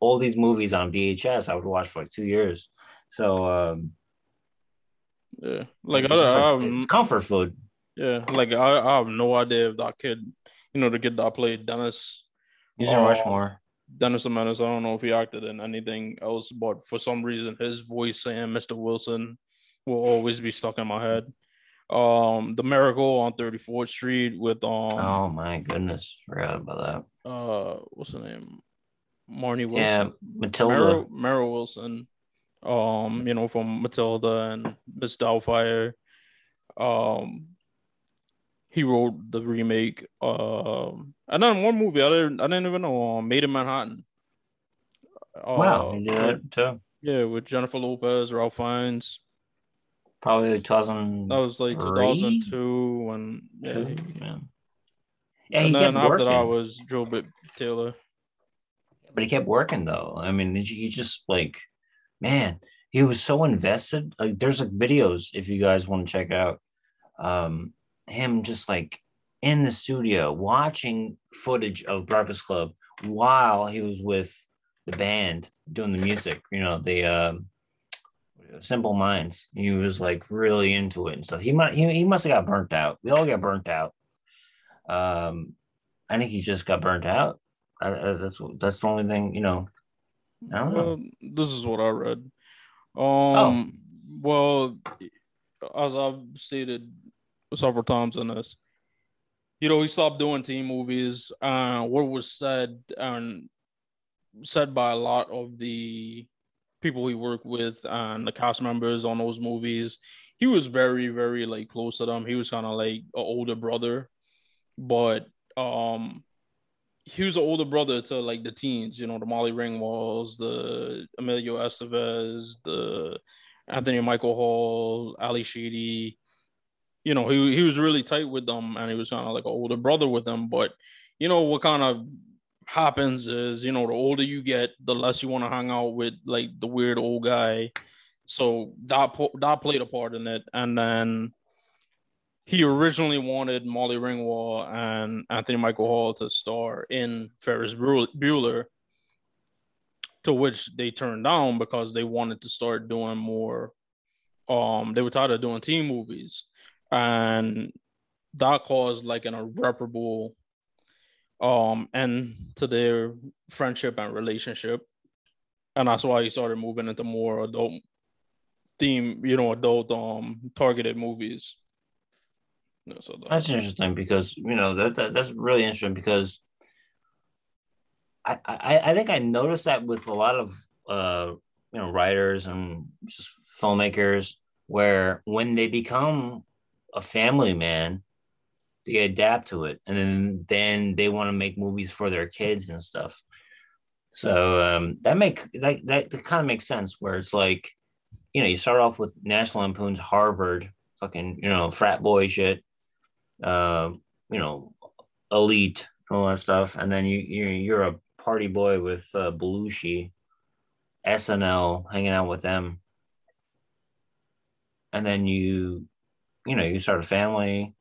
all these movies on VHS. I would watch for like two years. So um,
Yeah, like
it's, just
I,
like- it's comfort food.
yeah, like I, I have no idea if that kid, you know, the kid that played Dennis,
He's in
Oh.
Rushmore.
Dennis the Menace. I don't know if he acted in anything else, but for some reason, his voice saying Mr. Wilson will always be stuck in my head. Um, the Miracle on 34th Street with um,
Oh my goodness, forgot about that.
uh, what's the name? Marnie Wilson.
Yeah, Matilda.
Meryl, Meryl Wilson, um, you know, from Matilda and Miss Doubtfire. Um, he wrote the remake. Um, and then one movie I didn't, I didn't even know. Um, Maid in Manhattan.
Wow,
Uh,
he did that too.
Yeah, with Jennifer Lopez, Ralph Fiennes.
Probably like 2000.
That was like 2002, and yeah,
two,
he-
yeah. Yeah, he
and then
kept
after
working,
that was Joe Bit Taylor.
but he kept working though. I mean, he he just like, man, he was so invested. Like, there's like videos if you guys want to check out, um, him just like in the studio watching footage of Breakfast Club while he was with the band doing the music. You know, the um, Simple Minds. He was like really into it and stuff. He might he, he must have got burnt out. We all get burnt out. Um, I think he just got burnt out. I, I, that's that's the only thing you know. I don't know.
Well, this is what I read. Um, well, as I've stated several times in this, you know, he stopped doing team movies. Uh, what was said and said by a lot of the people he worked with and the cast members on those movies, he was very, very like close to them. He was kind of like an older brother, but um he was an older brother to like the teens, you know, the Molly Ringwalds, the Emilio Estevez, the Anthony Michael Hall, Ally Sheedy. You know, he he was really tight with them and he was kind of like an older brother with them. But you know what kind of happens is, you know, the older you get, the less you want to hang out with like the weird old guy. So that that played a part in it. And then he originally wanted Molly Ringwald and Anthony Michael Hall to star in Ferris Bueller, to which they turned down because they wanted to start doing more. Um, they were tired of doing teen movies, and that caused like an irreparable um end to their friendship and relationship, and that's why he started moving into more adult theme, you know, adult um targeted movies. Yeah, so that-
That's interesting because you know that, that that's really interesting because I, I I think I noticed that with a lot of uh you know writers and just filmmakers where when they become a family man they adapt to it and then then they want to make movies for their kids and stuff so um that make that that, that kind of makes sense where it's like you know you start off with National Lampoon's Harvard fucking you know frat boy shit, uh, you know, elite all that stuff, and then you you're, you're a party boy with uh, Belushi, SNL, hanging out with them, and then you, you know, you start a family.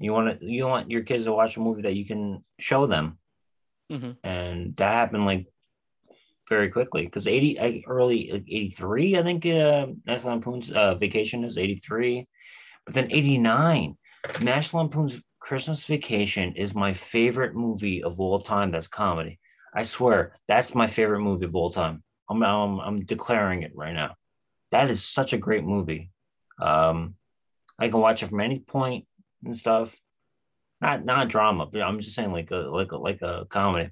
You want to you want your kids to watch a movie that you can show them,
Mhm.
and that happened like very quickly because 80 early like 83 i think uh national lampoon's uh vacation is 83 but then 89 national lampoon's christmas vacation is my favorite movie of all time that's comedy. I swear that's my favorite movie of all time. I'm i'm, I'm declaring it right now. That is such a great movie. Um i can watch it from any point and stuff. Not not drama but i'm just saying like a like a like a comedy.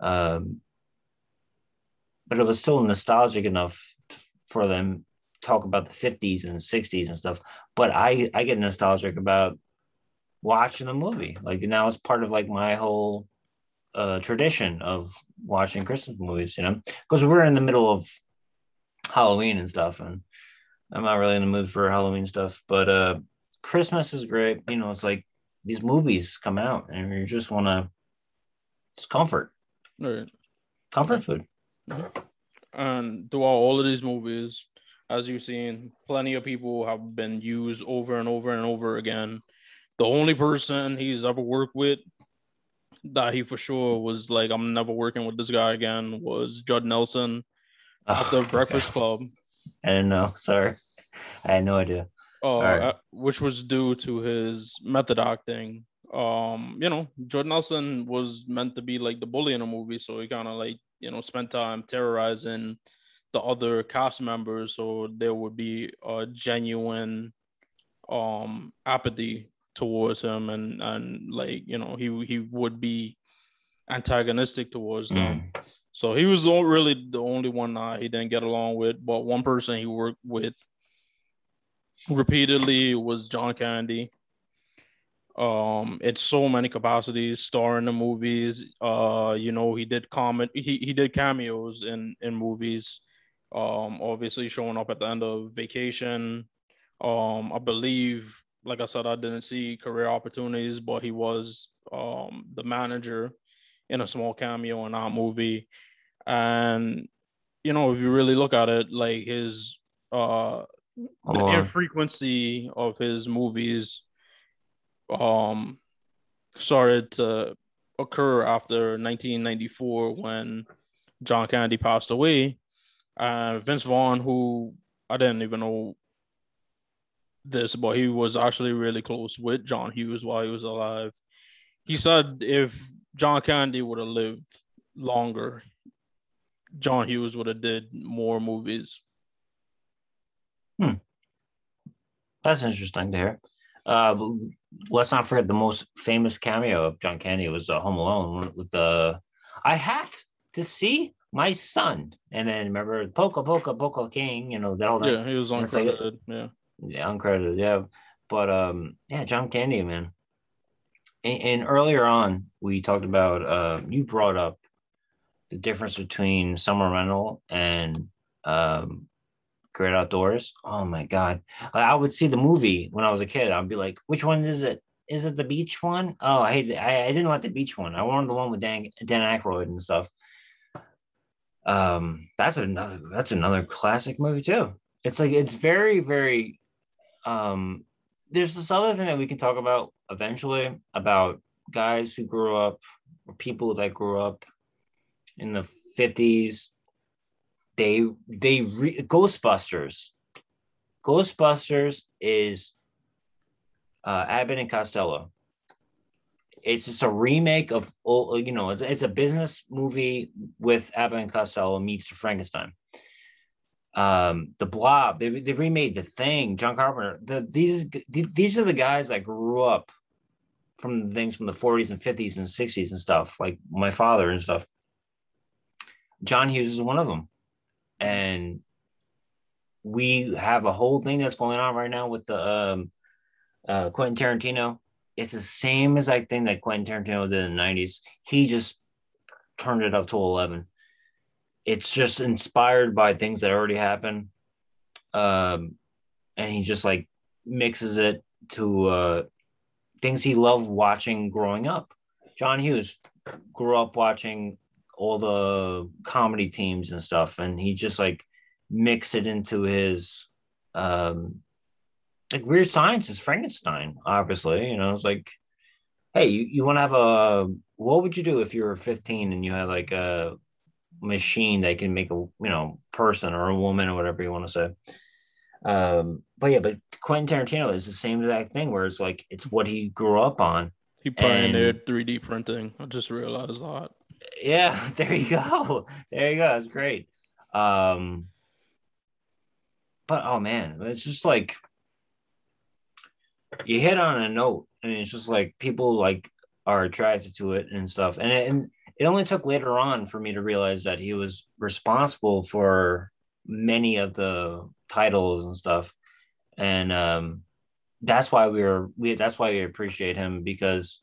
Um but it was still nostalgic enough for them talk about the 50s and 60s and stuff. But i i get nostalgic about watching the movie. Like now it's part of like my whole uh tradition of watching christmas movies you know? Because we're in the middle of halloween and stuff and i'm not really in the mood for halloween stuff but uh christmas is great you know it's like these movies come out and you just want to it's comfort
Right.
comfort
Okay.
food mm-hmm.
And throughout all of these movies, as you've seen, plenty of people have been used over and over and over again. The only person he's ever worked with that he for sure was like, I'm never working with this guy again was Judd Nelson
Oh,
Breakfast
okay.
Club.
I didn't know. Sorry. I had no idea.
Uh,
right.
which was due to his method acting. Um, you know, Jordan Nelson was meant to be like the bully in a movie, so he kind of like you know spent time terrorizing the other cast members, so there would be a genuine um apathy towards him, and and like you know he he would be antagonistic towards them.
Mm.
So he was the, really the only one uh, he didn't get along with. But one person he worked with repeatedly was John Candy. Um, it's so many capacities, starring in movies. Uh, you know, he did comment. He he did cameos in in movies. Um, obviously showing up at the end of Vacation. Um, I believe, like I said, I didn't see career opportunities, but he was um the manager in a small cameo in that movie. And you know, if you really look at it, like his uh the
Or-
infrequency of his movies um started to occur after 1994 when John Candy passed away. Uh, Vince Vaughn, who I didn't even know this, but he was actually really close with John Hughes while he was alive. He said if John Candy would have lived longer, John Hughes would have did more movies.
That's interesting to hear. Uh, let's not forget the most famous cameo of John Candy was uh, Home Alone with the I have to see my son. And then remember Polka Polka Polka King, you know, that whole
Yeah, he was
It's like-
uncredited. Yeah.
yeah, uncredited, yeah. But um, yeah, John Candy, man. And, and earlier on, we talked about uh, you brought up the difference between summer rental and um, great outdoors. Oh my god, I would see the movie when I was a kid. I'd be like, which one is it? Is it the beach one? Oh, I hate. I, I didn't want the beach one. I wanted the one with Dan Dan Aykroyd and stuff. Um, that's another. That's another classic movie too. It's like it's very very um there's this other thing that we can talk about eventually about guys who grew up or people that grew up in the 50s they they re- ghostbusters ghostbusters is uh abbott and costello. It's just a remake of you know it's, it's a business movie with abbott and costello meets the frankenstein. Um the blob they, they remade the thing john carpenter the these these are the guys that grew up from things from the 40s and 50s and 60s and stuff like my father and stuff. John hughes is one of them and we have a whole thing that's going on right now with the um uh quentin tarantino. It's the same exact thing that quentin tarantino did in the 90s he just turned it up to 11 it's just inspired by things that already happened. Um and he just like mixes it to uh, things he loved watching growing up. John Hughes grew up watching all the comedy teams and stuff, and he just like mix it into his um, like weird science is Frankenstein, obviously. You know, it's like, hey, you, you want to have a what would you do if you were 15 and you had like a machine that can make a you know person or a woman or whatever you want to say. Um, but yeah, but Quentin Tarantino is the same exact thing where it's like it's what he grew up on.
He pioneered 3D printing. I just realized that.
Yeah, there you go. There you go. That's great. Um, but oh man, it's just like you hit on a note, and it's just like people like are attracted to it and stuff. And it, and it only took later on for me to realize that he was responsible for many of the titles and stuff. And um, that's why we were we that's why we appreciate him because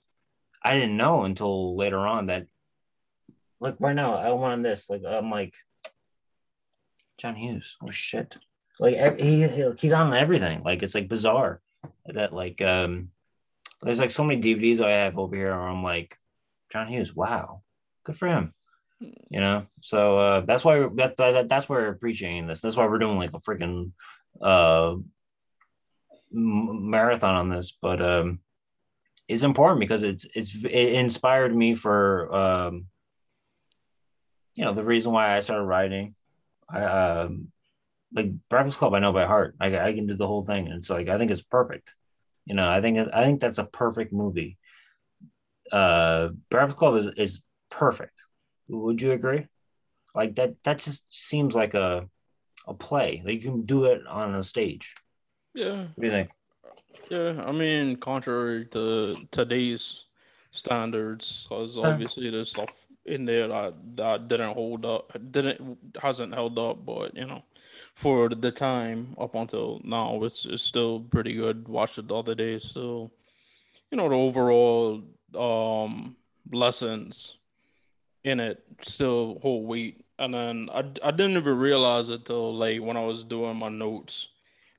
I didn't know until later on that like right now I want this. Like I'm like John Hughes. Oh shit. like he, he he's on everything. Like it's like bizarre that like um there's like so many DVDs I have over here where I'm like John Hughes wow good for him. You know? So uh that's why that, that that's why we're appreciating this. That's why we're doing like a freaking uh marathon on this. But um it's important because it's it's it inspired me for um you know the reason why i started writing i um like breakfast club i know by heart i, I can do the whole thing and it's like i think it's perfect you know i think i think that's a perfect movie uh breakfast club is is perfect would you agree? Like that that just seems like a a play. Like you can do it on a stage.
Yeah.
What do you think?
Yeah, I mean, contrary to today's standards, because obviously there's stuff in there that that didn't hold up, didn't hasn't held up, but you know, for the time up until now, it's it's still pretty good. Watched it the other day, so you know the overall um lessons in it still hold weight. And then I, I didn't even realize it till like when I was doing my notes.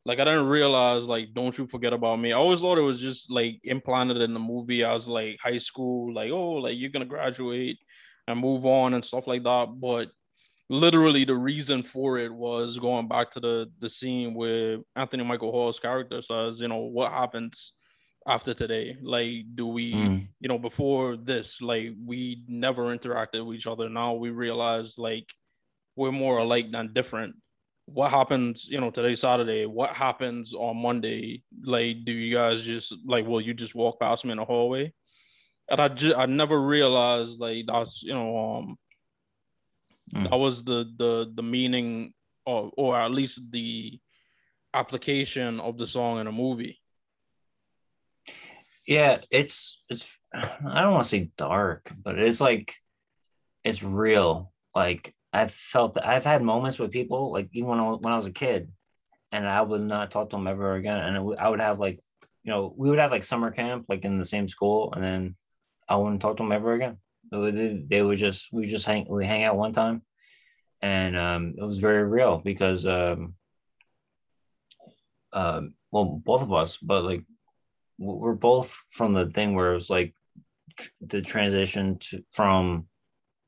Like I didn't realize like don't you forget about me. I always thought it was just like implanted in the movie I was like high school, like oh like you're gonna graduate and move on and stuff like that. But literally the reason for it was going back to the the scene where Anthony Michael Hall's character says, you know, what happens after today? Like, do we, mm. you know, before this, like, we never interacted with each other. Now we realize, like, we're more alike than different. What happens, you know, today, Saturday? What happens on Monday? Like, do you guys just, like, will you just walk past me in the hallway? And I just, I never realized, like, that's, you know, um, mm. that was the, the, the meaning, or, or at least the application of the song in a movie
yeah, it's it's I don't want to say dark, but it's like it's real. Like I've felt that I've had moments with people, like even when I, when I was a kid, and I would not talk to them ever again. And I would have like, you know, we would have like summer camp, like in the same school, and then I wouldn't talk to them ever again. They would just we just hang we hang out one time, and um, it was very real because um, um, well, both of us, but like we're both from the thing where it was like the transition to from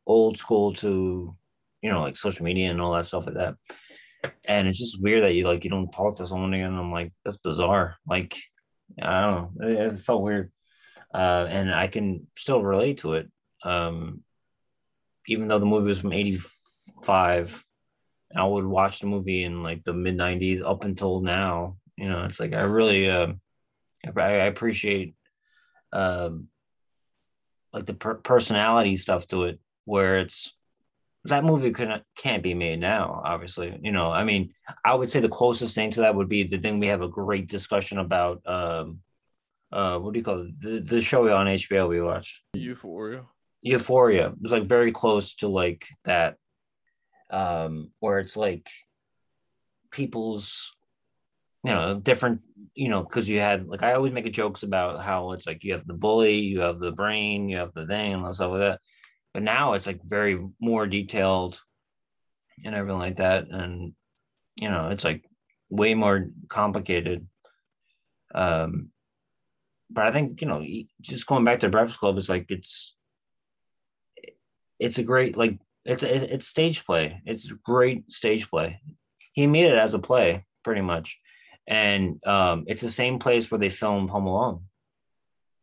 old school to you know like social media and all that stuff like that. And it's just weird that you like you don't talk to someone again. I'm like that's bizarre. Like i don't know. It, it felt weird uh, and i can still relate to it um, even though the movie was from 85 i would watch the movie in like the mid 90s up until now you know it's like i really uh, I, I appreciate um, like the per- personality stuff to it, where it's that movie couldn't can't be made now. Obviously, you know. I mean, I would say the closest thing to that would be the thing we have a great discussion about. Um, uh, what do you call it? The, the show on HBO we watched.
Euphoria.
Euphoria. It was like very close to like that, um, where it's like people's you know different you know because you had like i always make jokes about how it's like you have the bully you have the brain you have the thing and stuff like that but now it's like very more detailed and everything like that and you know it's like way more complicated Um, but I think you know, just going back to Breakfast Club, it's like it's it's a great like it's it's stage play. It's great stage play. He made it as a play pretty much, and um, it's the same place where they filmed Home Alone,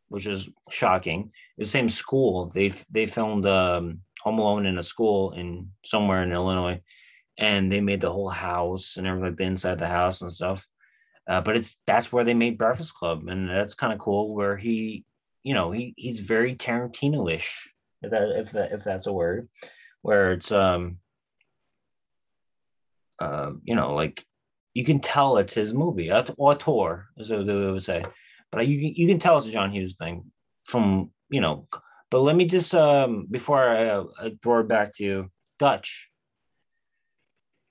which is shocking. It's the same school. They they filmed um, Home Alone in a school in somewhere in Illinois, and they made the whole house and everything like the inside the house and stuff. Uh, but it's that's where they made Breakfast Club, and that's kind of cool. Where he, you know, he he's very Tarantino-ish, if that if that if that's a word, where it's um, uh, you know, like you can tell it's his movie, auteur, as they would say. But you you can tell it's a John Hughes thing from you know. But let me just um before I, uh, I throw it back to you, Dutch.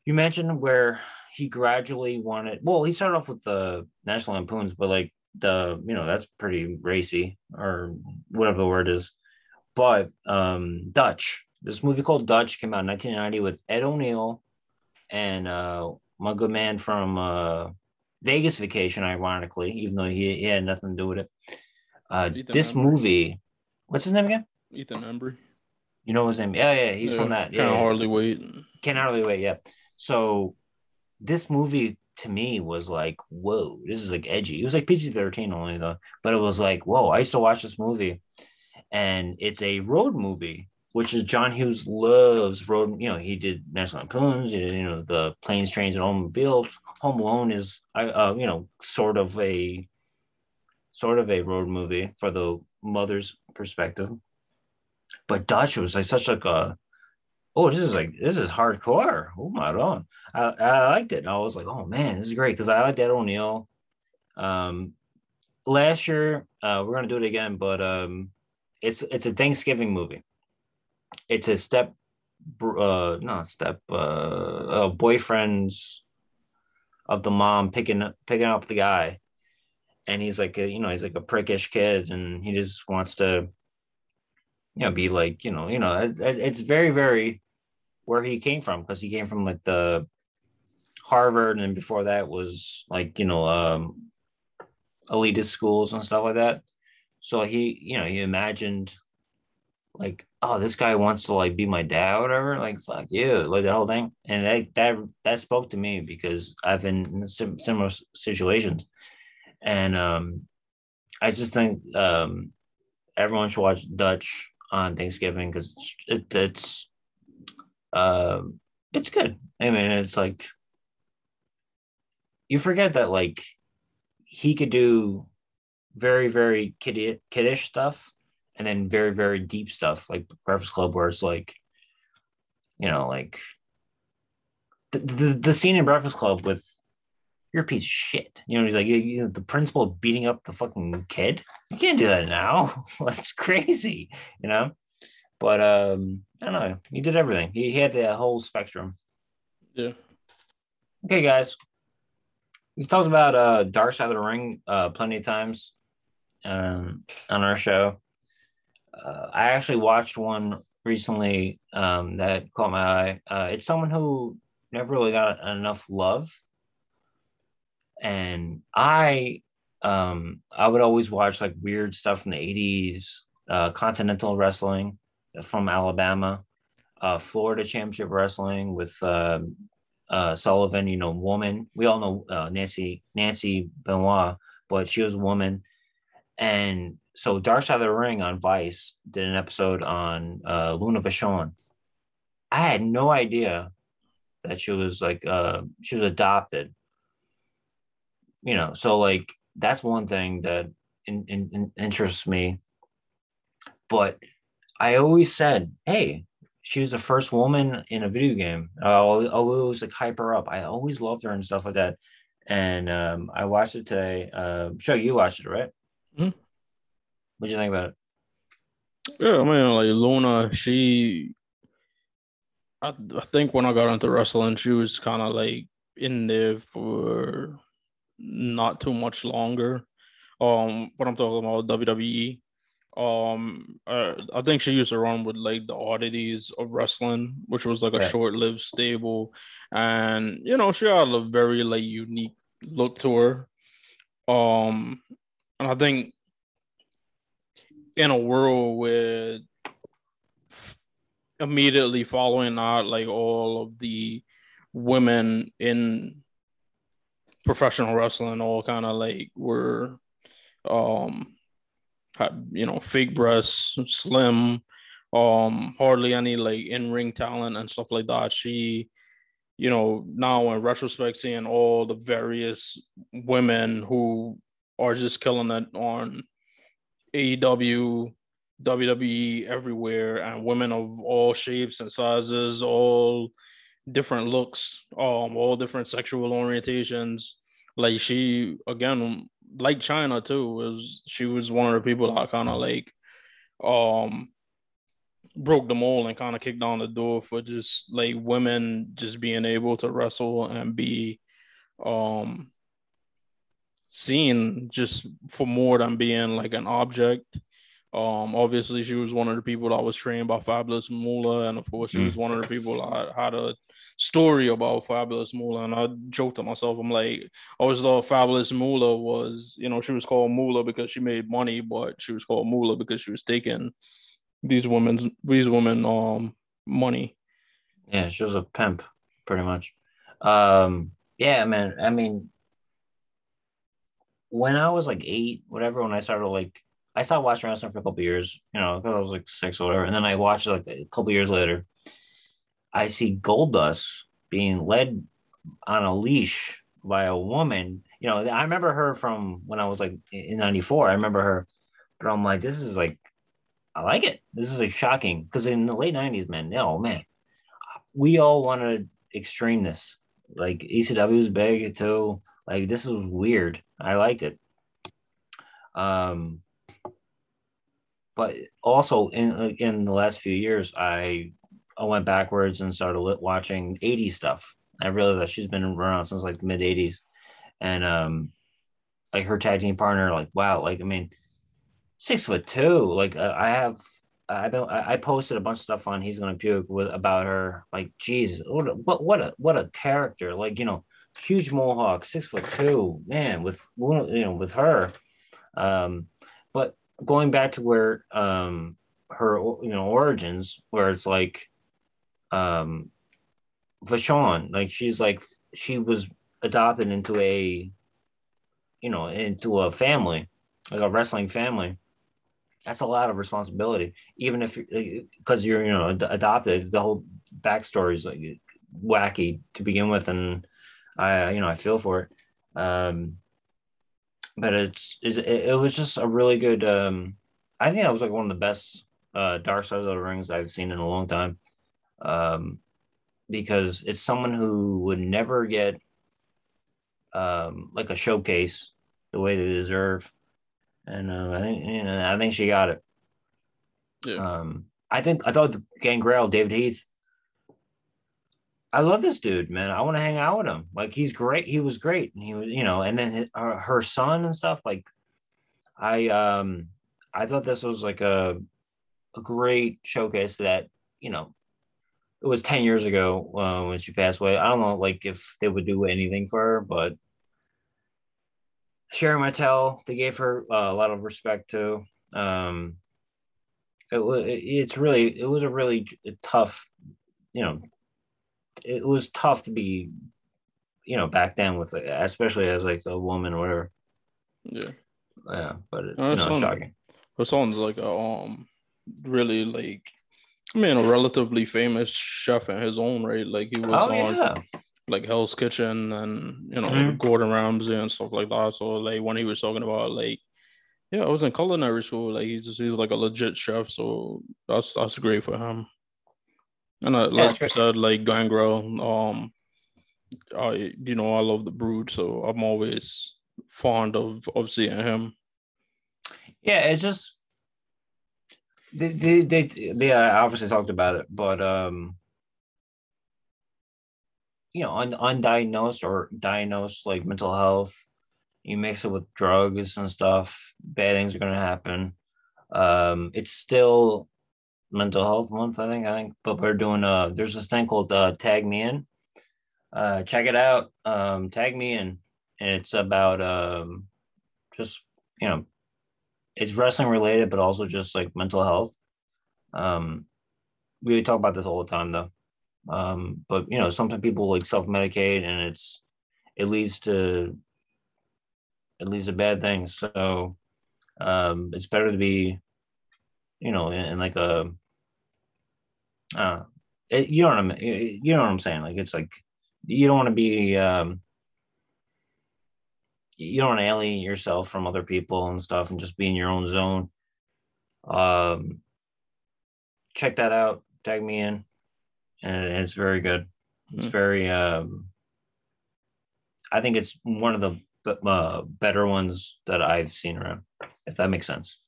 You mentioned where he gradually wanted. Well, he started off with the National Lampoons, but like the you know that's pretty racy or whatever the word is. But um Dutch, this movie called Dutch came out in 1990 with Ed O'Neill and uh my good man from uh Vegas Vacation, ironically, even though he, he had nothing to do with it. Uh, this Embry. movie, what's his name again?
Ethan Embry.
You know his name? Yeah, yeah, he's yeah, from that.
Yeah,
can
hardly wait.
Can hardly wait. Yeah. So this movie to me was like, whoa, this is like edgy. It was like PG 13 only though, but it was like, whoa, I used to watch this movie and it's a road movie, which is John Hughes loves road. You know, he did National Lampoons, you know, the planes, trains, and automobiles. Home Alone is, uh, you know, sort of a, sort of a road movie for the mother's perspective. But Dutch was like such like a oh, this is like this is hardcore. Oh my god, I, I liked it. And I was like, oh man, this is great because I like that O'Neill. Um, last year uh, we're gonna do it again, but um, it's it's a Thanksgiving movie. It's a step, uh, not step, uh, uh, boyfriends of the mom picking picking up the guy, and he's like a you know he's like a prickish kid, and he just wants to you know, be like, you know, you know, it, it's very, very where he came from because he came from like the Harvard, and before that was like, you know, um, elitist schools and stuff like that. So he, you know, he imagined like, oh, this guy wants to like be my dad or whatever. Like, fuck you, like that whole thing. And that that that spoke to me because I've been in similar situations, and um, I just think um, everyone should watch Dutch on Thanksgiving because it, it's uh, it's good. I mean, it's like you forget that like he could do very very kid kiddish stuff and then very very deep stuff like Breakfast Club where it's like you know like the, the, the scene in Breakfast Club with you're a piece of shit. You know, he's like, you, you know, the principal beating up the fucking kid. You can't do that now. That's crazy, you know. But um, I don't know. He did everything. He, had the whole spectrum.
Yeah.
Okay, guys. We've talked about uh, Dark Side of the Ring uh, plenty of times um, on our show. Uh, I actually watched one recently um, that caught my eye. Uh, it's someone who never really got enough love and I um I would always watch like weird stuff from the 80s, uh, continental wrestling from Alabama, uh, Florida Championship Wrestling with uh, uh, Sullivan, you know, woman. We all know uh, Nancy Nancy Benoit, but she was a woman. And so Dark Side of the Ring on Vice did an episode on uh, Luna Vachon. I had no idea that she was like uh, she was adopted you know, so like that's one thing that in, in, in interests me. But I always said, hey, she was the first woman in a video game. I always like hype her up. I always loved her and stuff like that. And um, I watched it today. Uh, show you watched it, right?
Mm-hmm.
What do you think about it?
Yeah, I mean, like Luna, she, I, I think when I got into wrestling, she was kind of like in there for not too much longer. Um, what I'm talking about WWE. Um, uh, I think she used to run with like the oddities of wrestling, which was like a right. short-lived stable, and you know she had a very like unique look to her. Um, and I think in a world where immediately following that, like all of the women in professional wrestling all kind of like were um you know fake breasts slim um hardly any like in-ring talent and stuff like that. She you know now in retrospect seeing all the various women who are just killing it on AEW WWE everywhere and women of all shapes and sizes all different looks um all different sexual orientations. Like she again like China too was she was one of the people that kind of like um broke the mold and kind of kicked down the door for just like women just being able to wrestle and be um seen just for more than being like an object um, obviously, she was one of the people that was trained by Fabulous Moolah, and of course, she mm. was one of the people that had a story about Fabulous Moolah. And I joked to myself, I'm like, I always thought Fabulous Moolah was, you know, she was called Moolah because she made money, but she was called Moolah because she was taking these women's these women um money.
Yeah, she was a pimp, pretty much. Um, yeah, man. I mean, when I was like eight, whatever, when I started like I stopped watching wrestling for a couple years, you know, because I was like six or whatever. And then I watched like a couple years later. I see Goldust being led on a leash by a woman. You know, I remember her from when I was like in 94. I remember her, but I'm like, this is like, I like it. This is like shocking because in the late 90s, man, no, man, we all wanted extremeness. Like ECW was big too. Like this was weird. I liked it. Um, but also in in the last few years, I I went backwards and started watching 80s stuff. I realized that she's been around since like the mid 80s, and um, like her tag team partner, like wow, like I mean, six foot two. Like uh, I have, I've been, I posted a bunch of stuff on He's Gonna Puke with about her. Like, geez, what a, what what a what a character. Like you know, huge mohawk, six foot two, man. With you know, with her, um, going back to where um her you know origins where it's like um Vachon like she's like she was adopted into a you know into a family like a wrestling family. That's a lot of responsibility. Even if because you're you know adopted the whole backstory is like wacky to begin with and i you know i feel for it. Um but it's it, it was just a really good. Um, I think that was like one of the best uh, Dark Side of the Rings I've seen in a long time, um, because it's someone who would never get um, like a showcase the way they deserve, and uh, I think you know, I think she got it. Yeah. Um, I think I thought the Gangrel, David Heath, I love this dude, man. I want to hang out with him. Like he's great. He was great, and he was, you know, and then his, her, her son and stuff. Like, I um, I thought this was like a a great showcase that you know, it was ten years ago uh, when she passed away. I don't know, like if they would do anything for her, but Sherri Martel, they gave her uh, a lot of respect too. Um, it was it's really it was a really tough, you know, it was tough to be, you know, back then with, especially as like a woman or whatever.
Yeah.
Yeah, but it, no, you know, sounds, shocking.
It sounds like a um really like I mean a relatively famous chef in his own right. Like he was oh, on yeah. like Hell's Kitchen and you know mm-hmm. Gordon Ramsay and stuff like that. So like when he was talking about like yeah, I was in culinary school. Like he's just he's like a legit chef. So that's that's great for him. And uh, like you said, like Gangrel, um, I you know I love the Brood, so I'm always fond of of seeing him.
Yeah, it's just they they they, they obviously talked about it, but um, you know, un, undiagnosed or diagnosed like mental health, you mix it with drugs and stuff, bad things are gonna happen. Um, it's still mental health month, I think. I think, but we're doing uh there's this thing called uh Tag Me In. Uh check it out. Um Tag Me In. It's about um just you know, it's wrestling related, but also just like mental health. Um, we talk about this all the time though. Um, but you know, sometimes people like self medicate, and it's it leads to it leads to bad things. So um, it's better to be, you know, in, in like a, uh, it, you know what I'm, you know what I'm saying? Like it's like you don't want to be, um, you don't want to alienate yourself from other people and stuff, and just be in your own zone. Um, check that out. Tag me in, and it's very good. It's mm-hmm. very. Um, I think it's one of the uh, better ones that I've seen around. If that makes sense.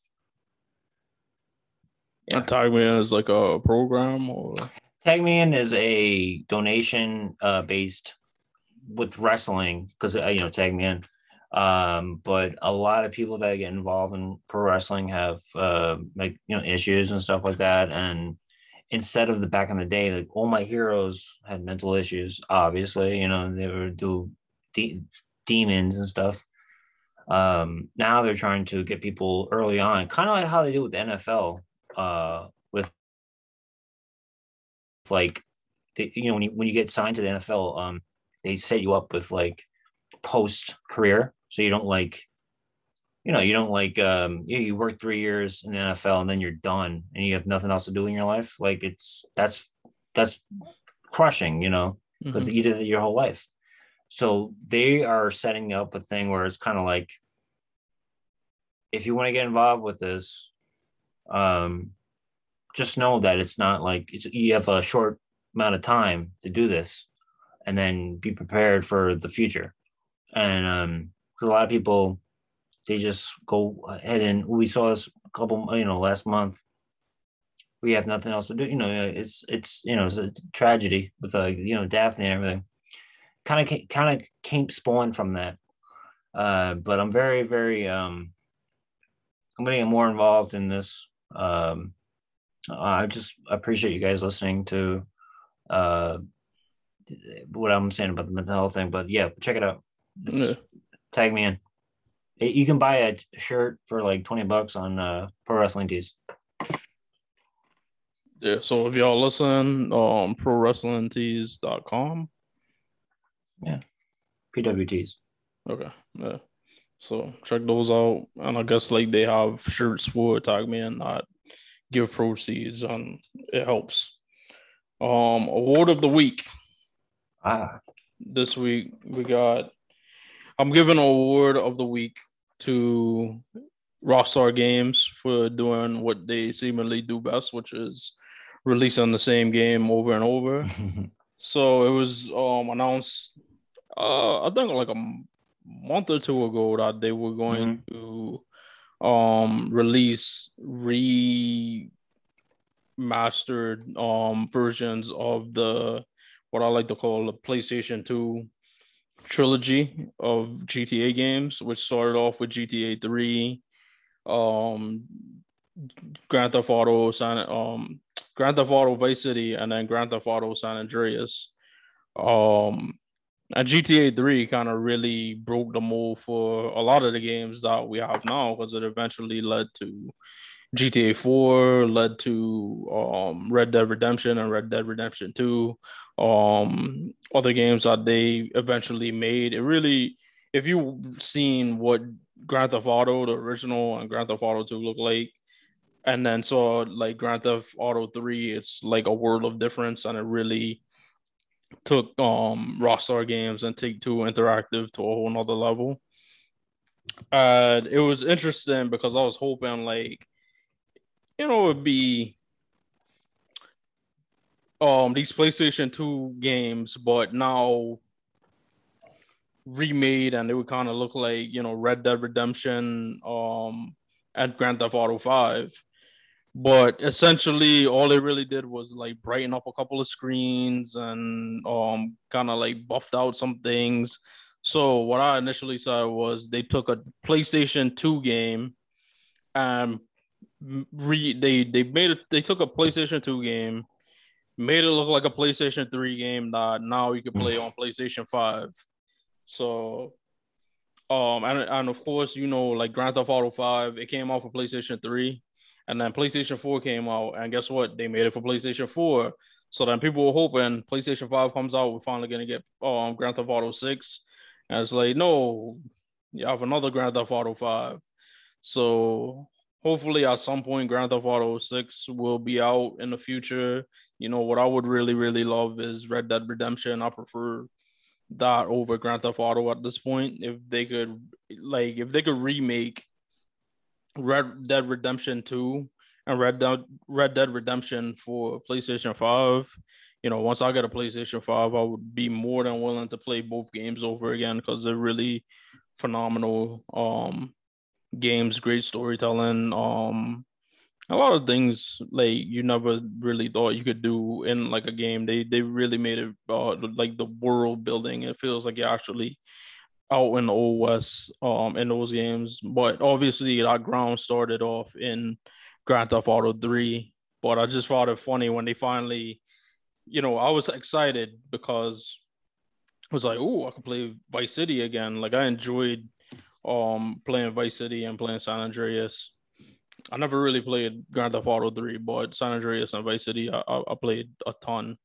Yeah. Tag me in is like a program or.
Tag Me In is a donation uh, based with wrestling because uh, you know Tag Me In. Um, but a lot of people that get involved in pro wrestling have uh, like you know issues and stuff like that. And instead of the back in the day, like all my heroes had mental issues. Obviously, you know they were do de- demons and stuff. Um, now they're trying to get people early on, kind of like how they do with the NFL. Uh, with like, they, you know, when you when you get signed to the NFL, um, they set you up with like post career so you don't like you know you don't like um you, you work three years in the nfl and then you're done and you have nothing else to do in your life. Like it's that's that's crushing you know because mm-hmm. you did it your whole life. So they are setting up a thing where it's kind of like if you want to get involved with this um just know that it's not like it's, you have a short amount of time to do this and then be prepared for the future. And um because a lot of people they just go ahead and we saw this a couple you know last month. We have nothing else to do you know it's it's you know it's a tragedy with uh you know Daffney and everything. Kind of kind of came spawned from that. Uh but i'm very very um i'm gonna get more involved in this um i just appreciate you guys listening to uh what i'm saying about the mental health thing but yeah check it out yeah tag me in. You can buy a shirt for like 20 bucks on uh, Pro Wrestling Tees.
Yeah, so if y'all listen, um, pro wrestling tees.com.
Yeah, PWTs.
Okay, yeah. So check those out. And I guess like they have shirts for Tag Me In, not give proceeds, and it helps. Um, award of the week.
Ah.
This week we got I'm giving an award of the week to Rockstar Games for doing what they seemingly do best, which is releasing the same game over and over. so it was um announced uh I think like a month or two ago that they were going mm-hmm. to um release remastered um versions of the what I like to call the PlayStation 2 trilogy of GTA games, which started off with GTA 3, um, Grand Theft Auto, San, um, Grand Theft Auto Vice City, and then Grand Theft Auto San Andreas. Um, and GTA 3 kind of really broke the mold for a lot of the games that we have now because it eventually led to GTA 4, led to um, Red Dead Redemption and Red Dead Redemption 2 um other games that they eventually made. It really, if you've seen what Grand Theft Auto, the original, and Grand Theft Auto 2 look like, and then saw like Grand Theft Auto 3, it's like a world of difference, and it really took um Rockstar Games and Take Two Interactive to a whole nother level. And it was interesting because I was hoping like you know it'd be um these PlayStation 2 games, but now remade and it would kind of look like you know Red Dead Redemption um and Grand Theft Auto 5. But essentially all they really did was like brighten up a couple of screens and um kind of like buffed out some things. So what I initially saw was they took a PlayStation 2 game and re they they made it they took a PlayStation 2 game made it look like a PlayStation 3 game that now you can play on PlayStation 5. So Um, and and of course, you know, like Grand Theft Auto Five, it came out for PlayStation Three, and then PlayStation Four came out, and guess what? They made it for PlayStation Four. So then people were hoping PlayStation Five comes out, we're finally gonna get um Grand Theft Auto Six, and it's like no, you have another Grand Theft Auto Five. So hopefully at some point Grand Theft Auto 6 will be out in the future. You know, what I would really, really love is Red Dead Redemption. I prefer that over Grand Theft Auto at this point. If they could like if they could remake Red Dead Redemption 2 and Red Dead Red Dead Redemption for PlayStation 5. You know, once I get a PlayStation 5, I would be more than willing to play both games over again because they're really phenomenal um games, great storytelling, um a lot of things like you never really thought you could do in like a game. They they really made it uh, like the world building. It feels like you're actually out in the old west um in those games. But obviously that ground started off in Grand Theft Auto 3. But I just thought it funny when they finally, you know, I was excited because I was like, oh, I can play Vice City again. Like I enjoyed um playing Vice City and playing San Andreas. I never really played Grand Theft Auto 3, but San Andreas and Vice City, I, I, played a ton.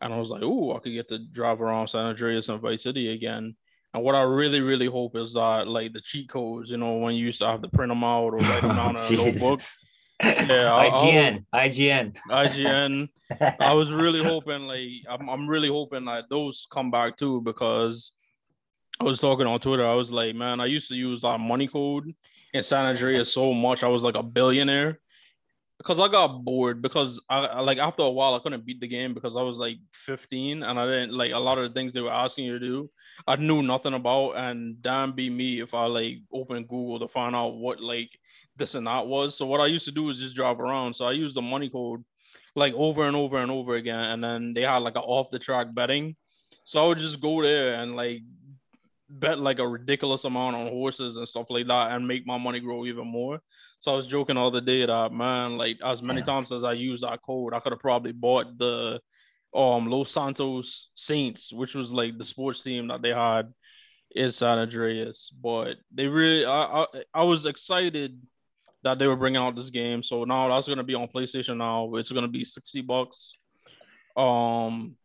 And I was like, oh, I could get to drive around San Andreas and Vice City again. And what I really, really hope is that, like, the cheat codes, you know, when you used to have to print them out or write them down in a oh, notebook.
Yeah, I, IGN, I IGN,
IGN. I was really hoping, like, I'm, I'm really hoping that those come back too because I was talking on Twitter. I was like, man, I used to use that money code in San Andreas so much. I was like a billionaire because I got bored because I like after a while I couldn't beat the game because I was like 15 and I didn't like a lot of the things they were asking you to do. I knew nothing about and damn be me if I like open Google to find out what like this and that was. So what I used to do was just drive around. So I used the money code like over and over and over again. And then they had like an off the track betting. So I would just go there and like bet like a ridiculous amount on horses and stuff like that and make my money grow even more. So I was joking all the day that man, like as many times as I used that code, I could have probably bought the um Los Santos Saints, which was like the sports team that they had in San Andreas. But they really, I, I, I was excited that they were bringing out this game. So now that's gonna be on PlayStation. Now it's gonna be sixty bucks. Um,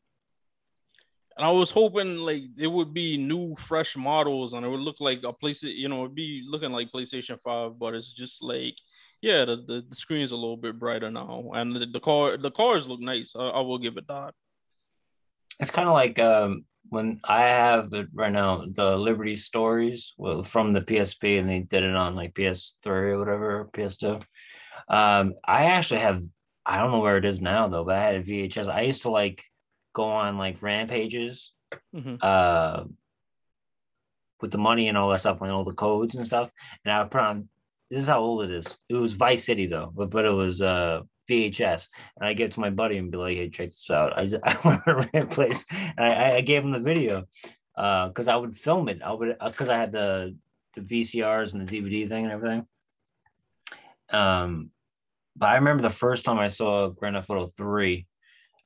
and I was hoping like it would be new, fresh models, and it would look like a place. You know, it'd be looking like PlayStation Five, but it's just like, yeah, the, the, the screen's a little bit brighter now, and the, the car the cars look nice. I, I will give it that.
It's kind of like um, when I have it right now, the Liberty Stories from the PSP, and they did it on like PS3 or whatever, PS2. Um, I actually have, I don't know where it is now though, but I had a VHS. I used to like go on like rampages mm-hmm. uh, with the money and all that stuff and all the codes and stuff. And I would put on this is how old it is. It was Vice City though, but but it was uh VHS. And I get to my buddy and be like, hey, check this out. I I want to place. And I, I gave him the video because uh, I would film it. I would because uh, I had the the VCRs and the DVD thing and everything. Um, but I remember the first time I saw Grand Theft Auto 3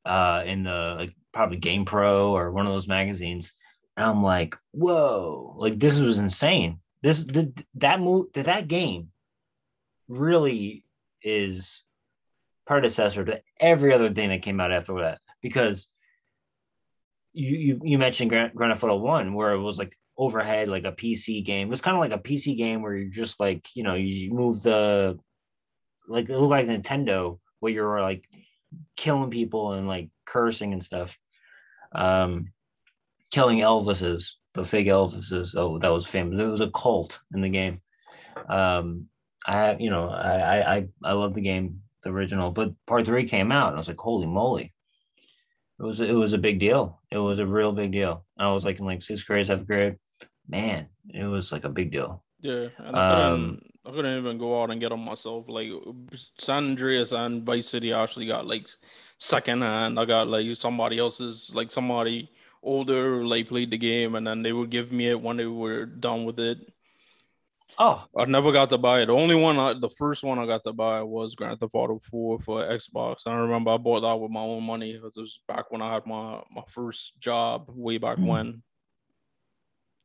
uh in the like probably Game Pro or one of those magazines. And I'm like, whoa, like this was insane. This the, that move that game really is predecessor to every other thing that came out after that because you you, you mentioned Grand, Grand Theft Auto One where it was like overhead like a PC game. It was kind of like a PC game where you're just like you know you move the like it looked like Nintendo where you're like killing people and like cursing and stuff. Um, killing Elvises, the fake Elvises. Oh, that was famous. It was a cult in the game. Um, I have, you know, I I I love the game, the original, but part three came out, and I was like, holy moly! It was it was a big deal. It was a real big deal. I was like in like sixth grade, seventh grade. Man, it was like a big deal.
Yeah, and um, I couldn't even go out and get them myself. Like San Andreas and Vice City I actually got like second hand. I got like somebody else's, like somebody older, like played the game, and then they would give me it when they were done with it.
Oh,
I never got to buy it. The only one, I, the first one I got to buy was Grand Theft Auto 4 for Xbox. And I remember I bought that with my own money because it was back when I had my my first job way back mm-hmm. when.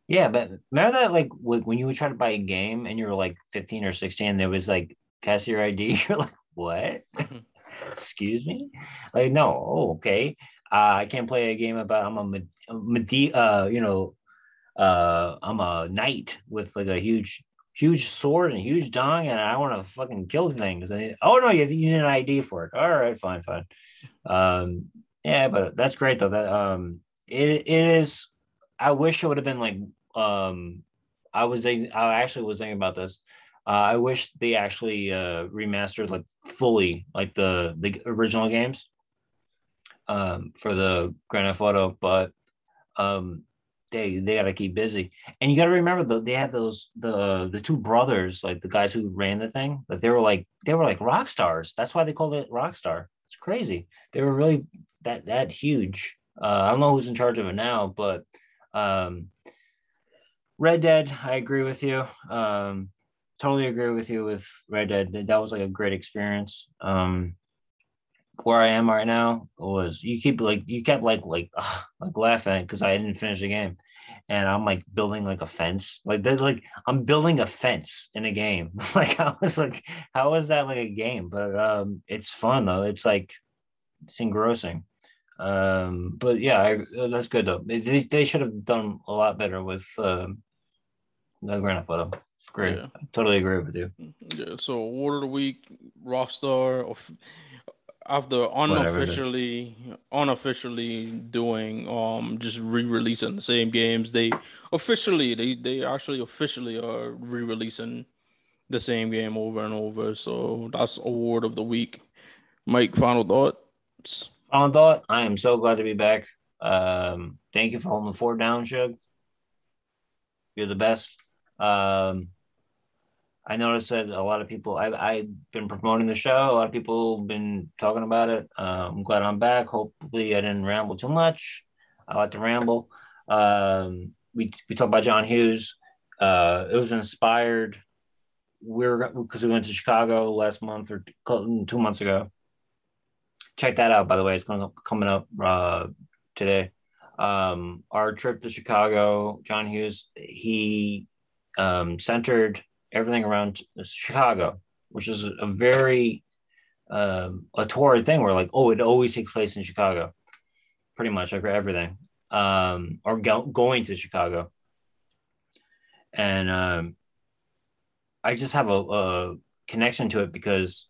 Yeah, but remember that like when you would try to buy a game and you were like 15 or 16, there was like cast your ID. You're like, what? Excuse me? Like, no, oh, okay. Uh, I can't play a game about I'm a Medi- uh, you know, uh, I'm a knight with like a huge, huge sword and a huge dong, and I want to fucking kill things. And, oh no, you, you need an ID for it. All right, fine, fine. Um, yeah, but that's great though. That um, it, it is. I wish it would have been like um, I was I actually was thinking about this. Uh, I wish they actually uh, remastered like fully like the the original games um, for the Grand Theft Auto, but um, they they got to keep busy. And you got to remember that they had those the the two brothers, like the guys who ran the thing, that they were like they were like rock stars. That's why they called it Rockstar. It's crazy. They were really that that huge. Uh, I don't know who's in charge of it now, but um, Red Dead, I agree with you. Um, totally agree with you with Red Dead. That was like a great experience. Um, where I am right now was you keep like you kept like like ugh, like laughing because I didn't finish the game, and I'm like building like a fence. Like there's like I'm building a fence in a game. like I was like, how is that like a game? But um, it's fun though. It's like it's engrossing. Um, but yeah, I, that's good though. They, they should have done a lot better with um, the Grand Theft Auto. Great. Yeah. I totally agree with you.
Yeah. So award of the week, Rockstar, after unofficially Whatever. unofficially doing um just re-releasing the same games, they officially they they actually officially are re-releasing the same game over and over. So that's award of the week. Mike, final thoughts.
Final thought. I am so glad to be back. Um, thank you for holding the fort down, Shug. You're the best. Um, I noticed that a lot of people, I've, I've been promoting the show. A lot of people have been talking about it. Uh, I'm glad I'm back. Hopefully, I didn't ramble too much. I like to ramble. Um, we, we talked about John Hughes. Uh, it was inspired. We are because we went to Chicago last month or two months ago. Check that out, by the way. It's coming up, coming up uh, today. Um, our trip to Chicago, John Hughes, he um, centered everything around Chicago, which is a very um, a torrid thing where like, oh, it always takes place in Chicago, pretty much like everything, um, or go- going to Chicago. And um, I just have a, a connection to it because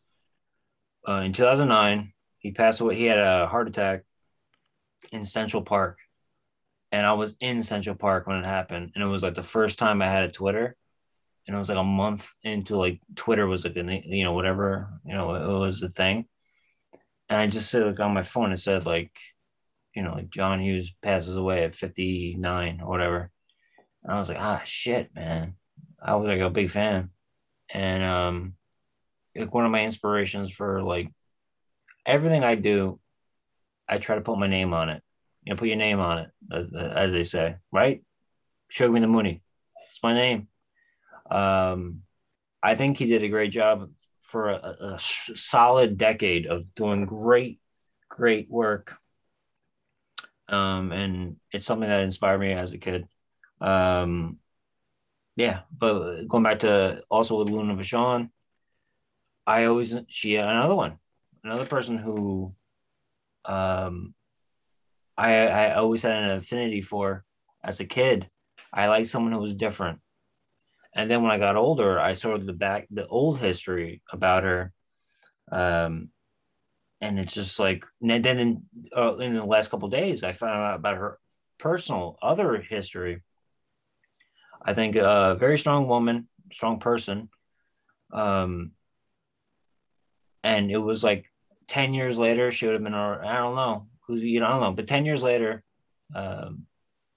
uh, in 2009, he passed away. He had a heart attack in Central Park. And I was in Central Park when it happened. And it was like the first time I had a Twitter and it was like a month into like Twitter was like a you know whatever you know it was a thing, and I just said like on my phone it said like, you know like John Hughes passes away at fifty nine or whatever, and I was like ah shit man, I was like a big fan, and um, like one of my inspirations for like everything I do, I try to put my name on it, you know put your name on it as, as they say right, show me the money, it's my name um, I think he did a great job for a, a solid decade of doing great, great work. Um, and it's something that inspired me as a kid. Um, yeah, but going back to also with Luna Vachon, I always she another one, another person who um I I always had an affinity for as a kid. I like someone who was different. And then when I got older, I of the back the old history about her. Um, and it's just like, and then in, uh, in the last couple days, I found out about her personal other history. I think a very strong woman, strong person. Um, and it was like 10 years later, she would have been, I don't know who's, you know, I don't know, but 10 years later, um,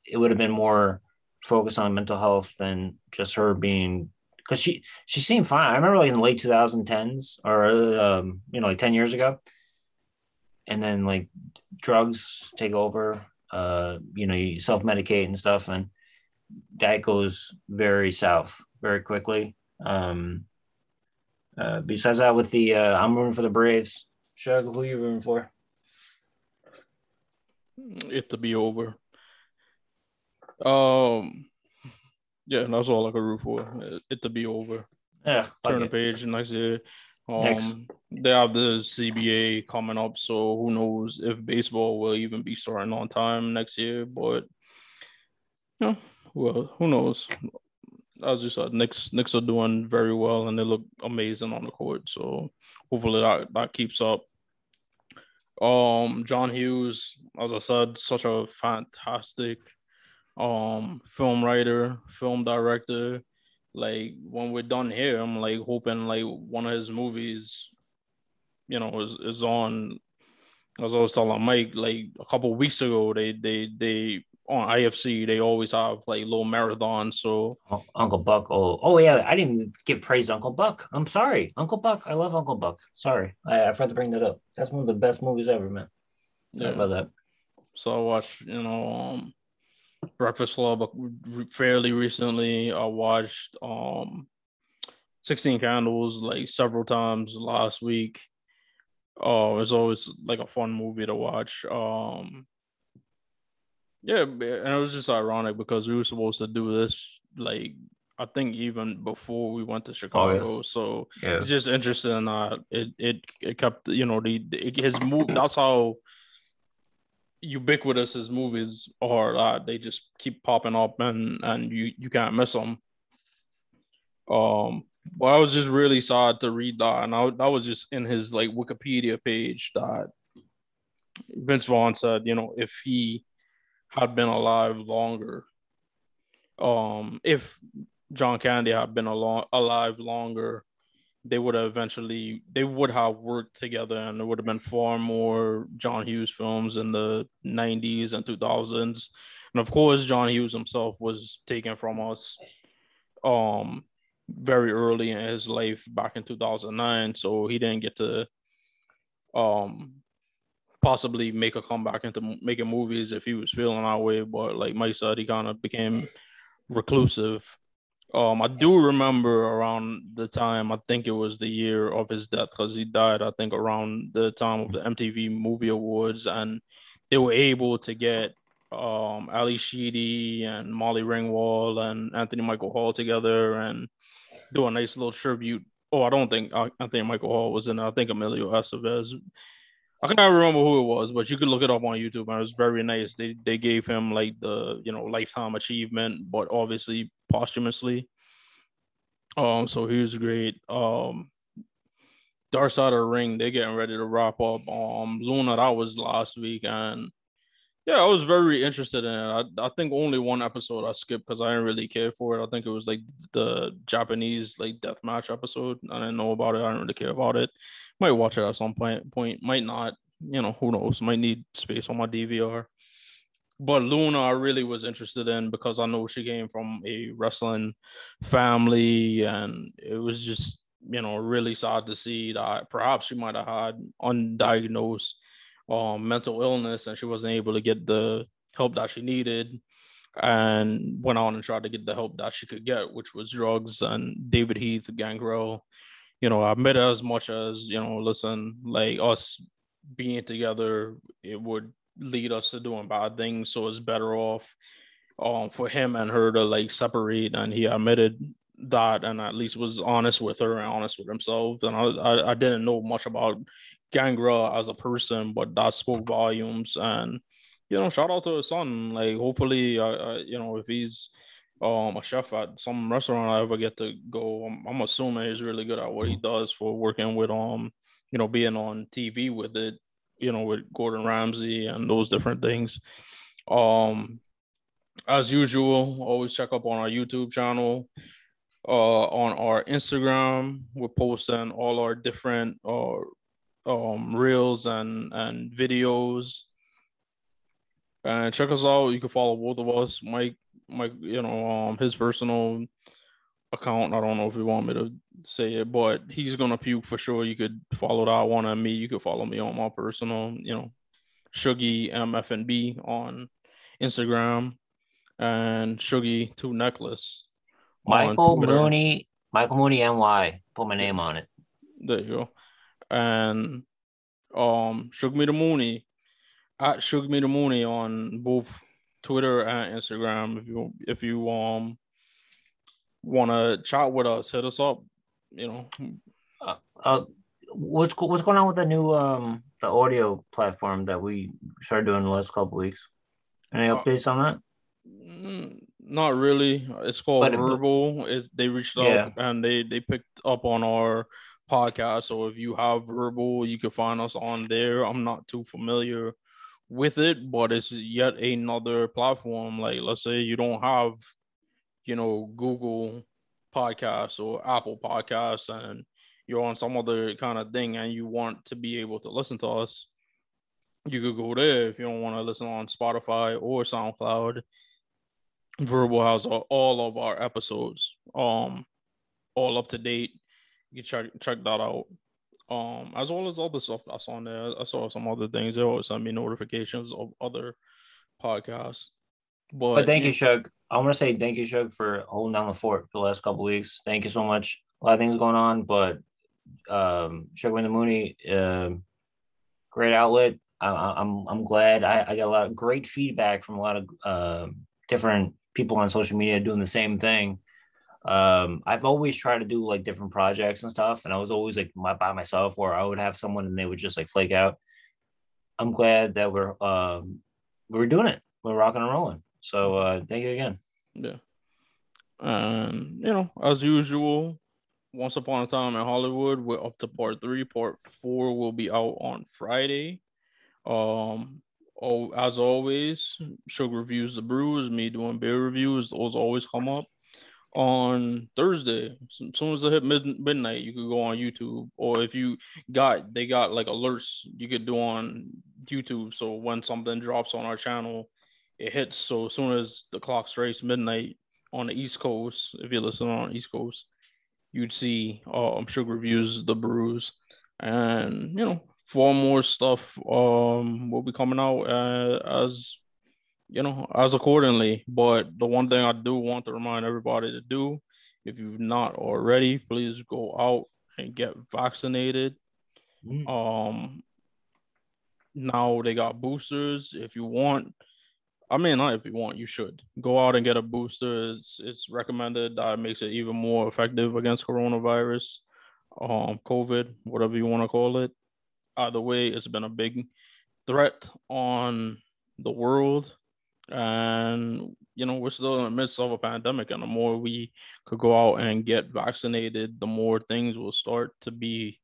it would have been more focus on mental health than just her being because she she seemed fine. I remember like in the late 2010s or um, you know like 10 years ago, and then like drugs take over. Uh, you know, you self medicate and stuff, and that goes very south very quickly. Um, uh, besides that, with the uh, I'm rooting for the Braves. Shug, who are you rooting for?
It to be over. Um, Yeah, and that's all I could root for. It, it to be over.
Yeah,
Turn the page next year. Um,
Next.
they have the CBA coming up, so who knows if baseball will even be starting on time next year? But you know, well, who knows? As you said, Knicks Knicks are doing very well and they look amazing on the court. So hopefully that that keeps up. Um, John Hughes, as I said, such a fantastic um film writer, film director. Like when we're done here, I'm like hoping like one of his movies, you know, is, is on. As I was telling Mike, like a couple weeks ago, they they they on IFC they always have like little marathons. So
Oh, Uncle Buck. Oh, oh yeah. I didn't give praise to Uncle Buck. I'm sorry, Uncle Buck. I love Uncle Buck. Sorry, I, I forgot to bring that up. That's one of the best movies ever, man. Sorry
Yeah.
about that.
So I watched, you know, um, Breakfast Club uh, fairly recently. I watched um, Sixteen Candles like several times last week. Oh, it's always like a fun movie to watch. Um, yeah, and it was just ironic because we were supposed to do this like I think even before we went to Chicago. So
Yeah.
it's just interesting that it it it kept you know the, the his move. That's how ubiquitous his movies are. They just keep popping up and and you you can't miss them. Um, but I was just really sad to read that, and I, that was just in his like Wikipedia page that Vince Vaughn said, you know, if he had been alive longer, um, if John Candy had been along, alive longer, they would have eventually they would have worked together and there would have been far more John Hughes films in the 90s and 2000s. And of course, John Hughes himself was taken from us um very early in his life back in 2009, so he didn't get to um possibly make a comeback into making movies if he was feeling that way. But like Mike said, he kind of became reclusive. Um, I do remember around the time I think it was the year of his death because he died. I think around the time of the MTV Movie Awards, and they were able to get um Ally Sheedy and Molly Ringwald and Anthony Michael Hall together and do a nice little tribute. Oh, I don't think uh, Anthony Michael Hall was in. it. I think Emilio Estevez. I can't remember who it was, but you could look it up on YouTube, and it was very nice. They they gave him like the you know lifetime achievement, but obviously posthumously. Um, so he was great. Um, Dark Side of the Ring, they're getting ready to wrap up. Um, Luna, that was last week, and yeah, I was very interested in it. I, I think only one episode I skipped because I didn't really care for it. I think it was like the Japanese like death match episode. I didn't know about it. I didn't really care about it. Might watch it at some point. Point might not. You know, who knows? Might need space on my DVR. But Luna, I really was interested in because I know she came from a wrestling family, and it was just you know really sad to see that perhaps she might have had undiagnosed um, mental illness and she wasn't able to get the help that she needed and went on and tried to get the help that she could get, which was drugs and David Heath, Gangrel. You know, I admit as much as, you know, listen, like us being together, it would lead us to doing bad things. So it's better off um for him and her to like separate and he admitted that and at least was honest with her and honest with himself. And I I, I didn't know much about Gangrel as a person, but that spoke volumes. And you know, shout out to his son. Like, hopefully, uh, uh, you know, if he's um a chef at some restaurant I ever get to go, I'm, I'm assuming he's really good at what he does for working with um, you know, being on TV with it, you know, with Gordon Ramsay and those different things. Um, as usual, always check up on our YouTube channel. Uh, on our Instagram, we're posting all our different uh um reels and and videos and check us out you can follow both of us mike mike you know um his personal account i don't know if you want me to say it but he's gonna puke for sure you could follow that one and me you could follow me on my personal you know shuggy mfnb on instagram and shuggy two necklace
Michael Mooney, Michael Mooney NY. Put my name on it.
There you go. And um Shug Me the Mooney at Shug Me the Mooney on both Twitter and Instagram if you if you um want to chat with us, hit us up. You know,
uh, uh, what's what's going on with the new um the audio platform that we started doing the last couple weeks? Any uh, updates on that?
Mm, not really. It's called but, Verbal. It, they reached out yeah. and they they picked up on our podcast. So if you have Verbal, you can find us on there. I'm not too familiar with it, but it's yet another platform. Like let's say you don't have, you know, Google Podcasts or Apple Podcasts, and you're on some other kind of thing, and you want to be able to listen to us. You could go there if you don't want to listen on Spotify or SoundCloud. Verbal has all of our episodes, um, all up to date. You can check check that out um, as well as other stuff that's on there. I saw some other things. They always send me notifications of other podcasts.
But, but thank you, Shug. I want to say thank you, Shug, for holding down the fort for the last couple weeks. Thank you so much. A lot of things going on, but um, Shug the Mooney, uh, great outlet. I, am I'm, I'm glad. I, I got a lot of great feedback from a lot of uh, different people on social media doing the same thing um i've always tried to do like different projects and stuff and i was always like my, by myself or i would have someone and they would just like flake out i'm glad that we're um we're doing it we're rocking and rolling so uh thank you again
yeah and you know as usual once upon a time in hollywood we're up to part three part four will be out on friday um oh as always Sugar reviews the brews me doing beer reviews those always come up on Thursday. As soon as it hit mid- midnight, you could go on YouTube, or if you got they got like alerts you could do on YouTube. So when something drops on our channel, it hits. So as soon as the clock strikes midnight on the East Coast, if you're listening on East Coast, you'd see um Shug reviews the brews, and you know four more stuff um will be coming out uh, as you know, as accordingly. But the one thing I do want to remind everybody to do, if you've not already, please go out and get vaccinated. Mm. Um, now they got boosters. If you want, I mean, not if you want, you should go out and get a booster. It's it's recommended. That makes it even more effective against coronavirus, um, COVID, whatever you want to call it. Either way, it's been a big threat on the world and you know we're still in the midst of a pandemic and the more we could go out and get vaccinated the more things will start to be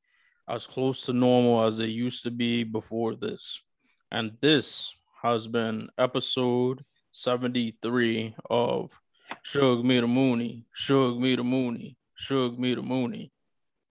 as close to normal as they used to be before this and this has been episode 73 of Shug Me the Mooney, Shug Me the Mooney, Shug Me the Mooney.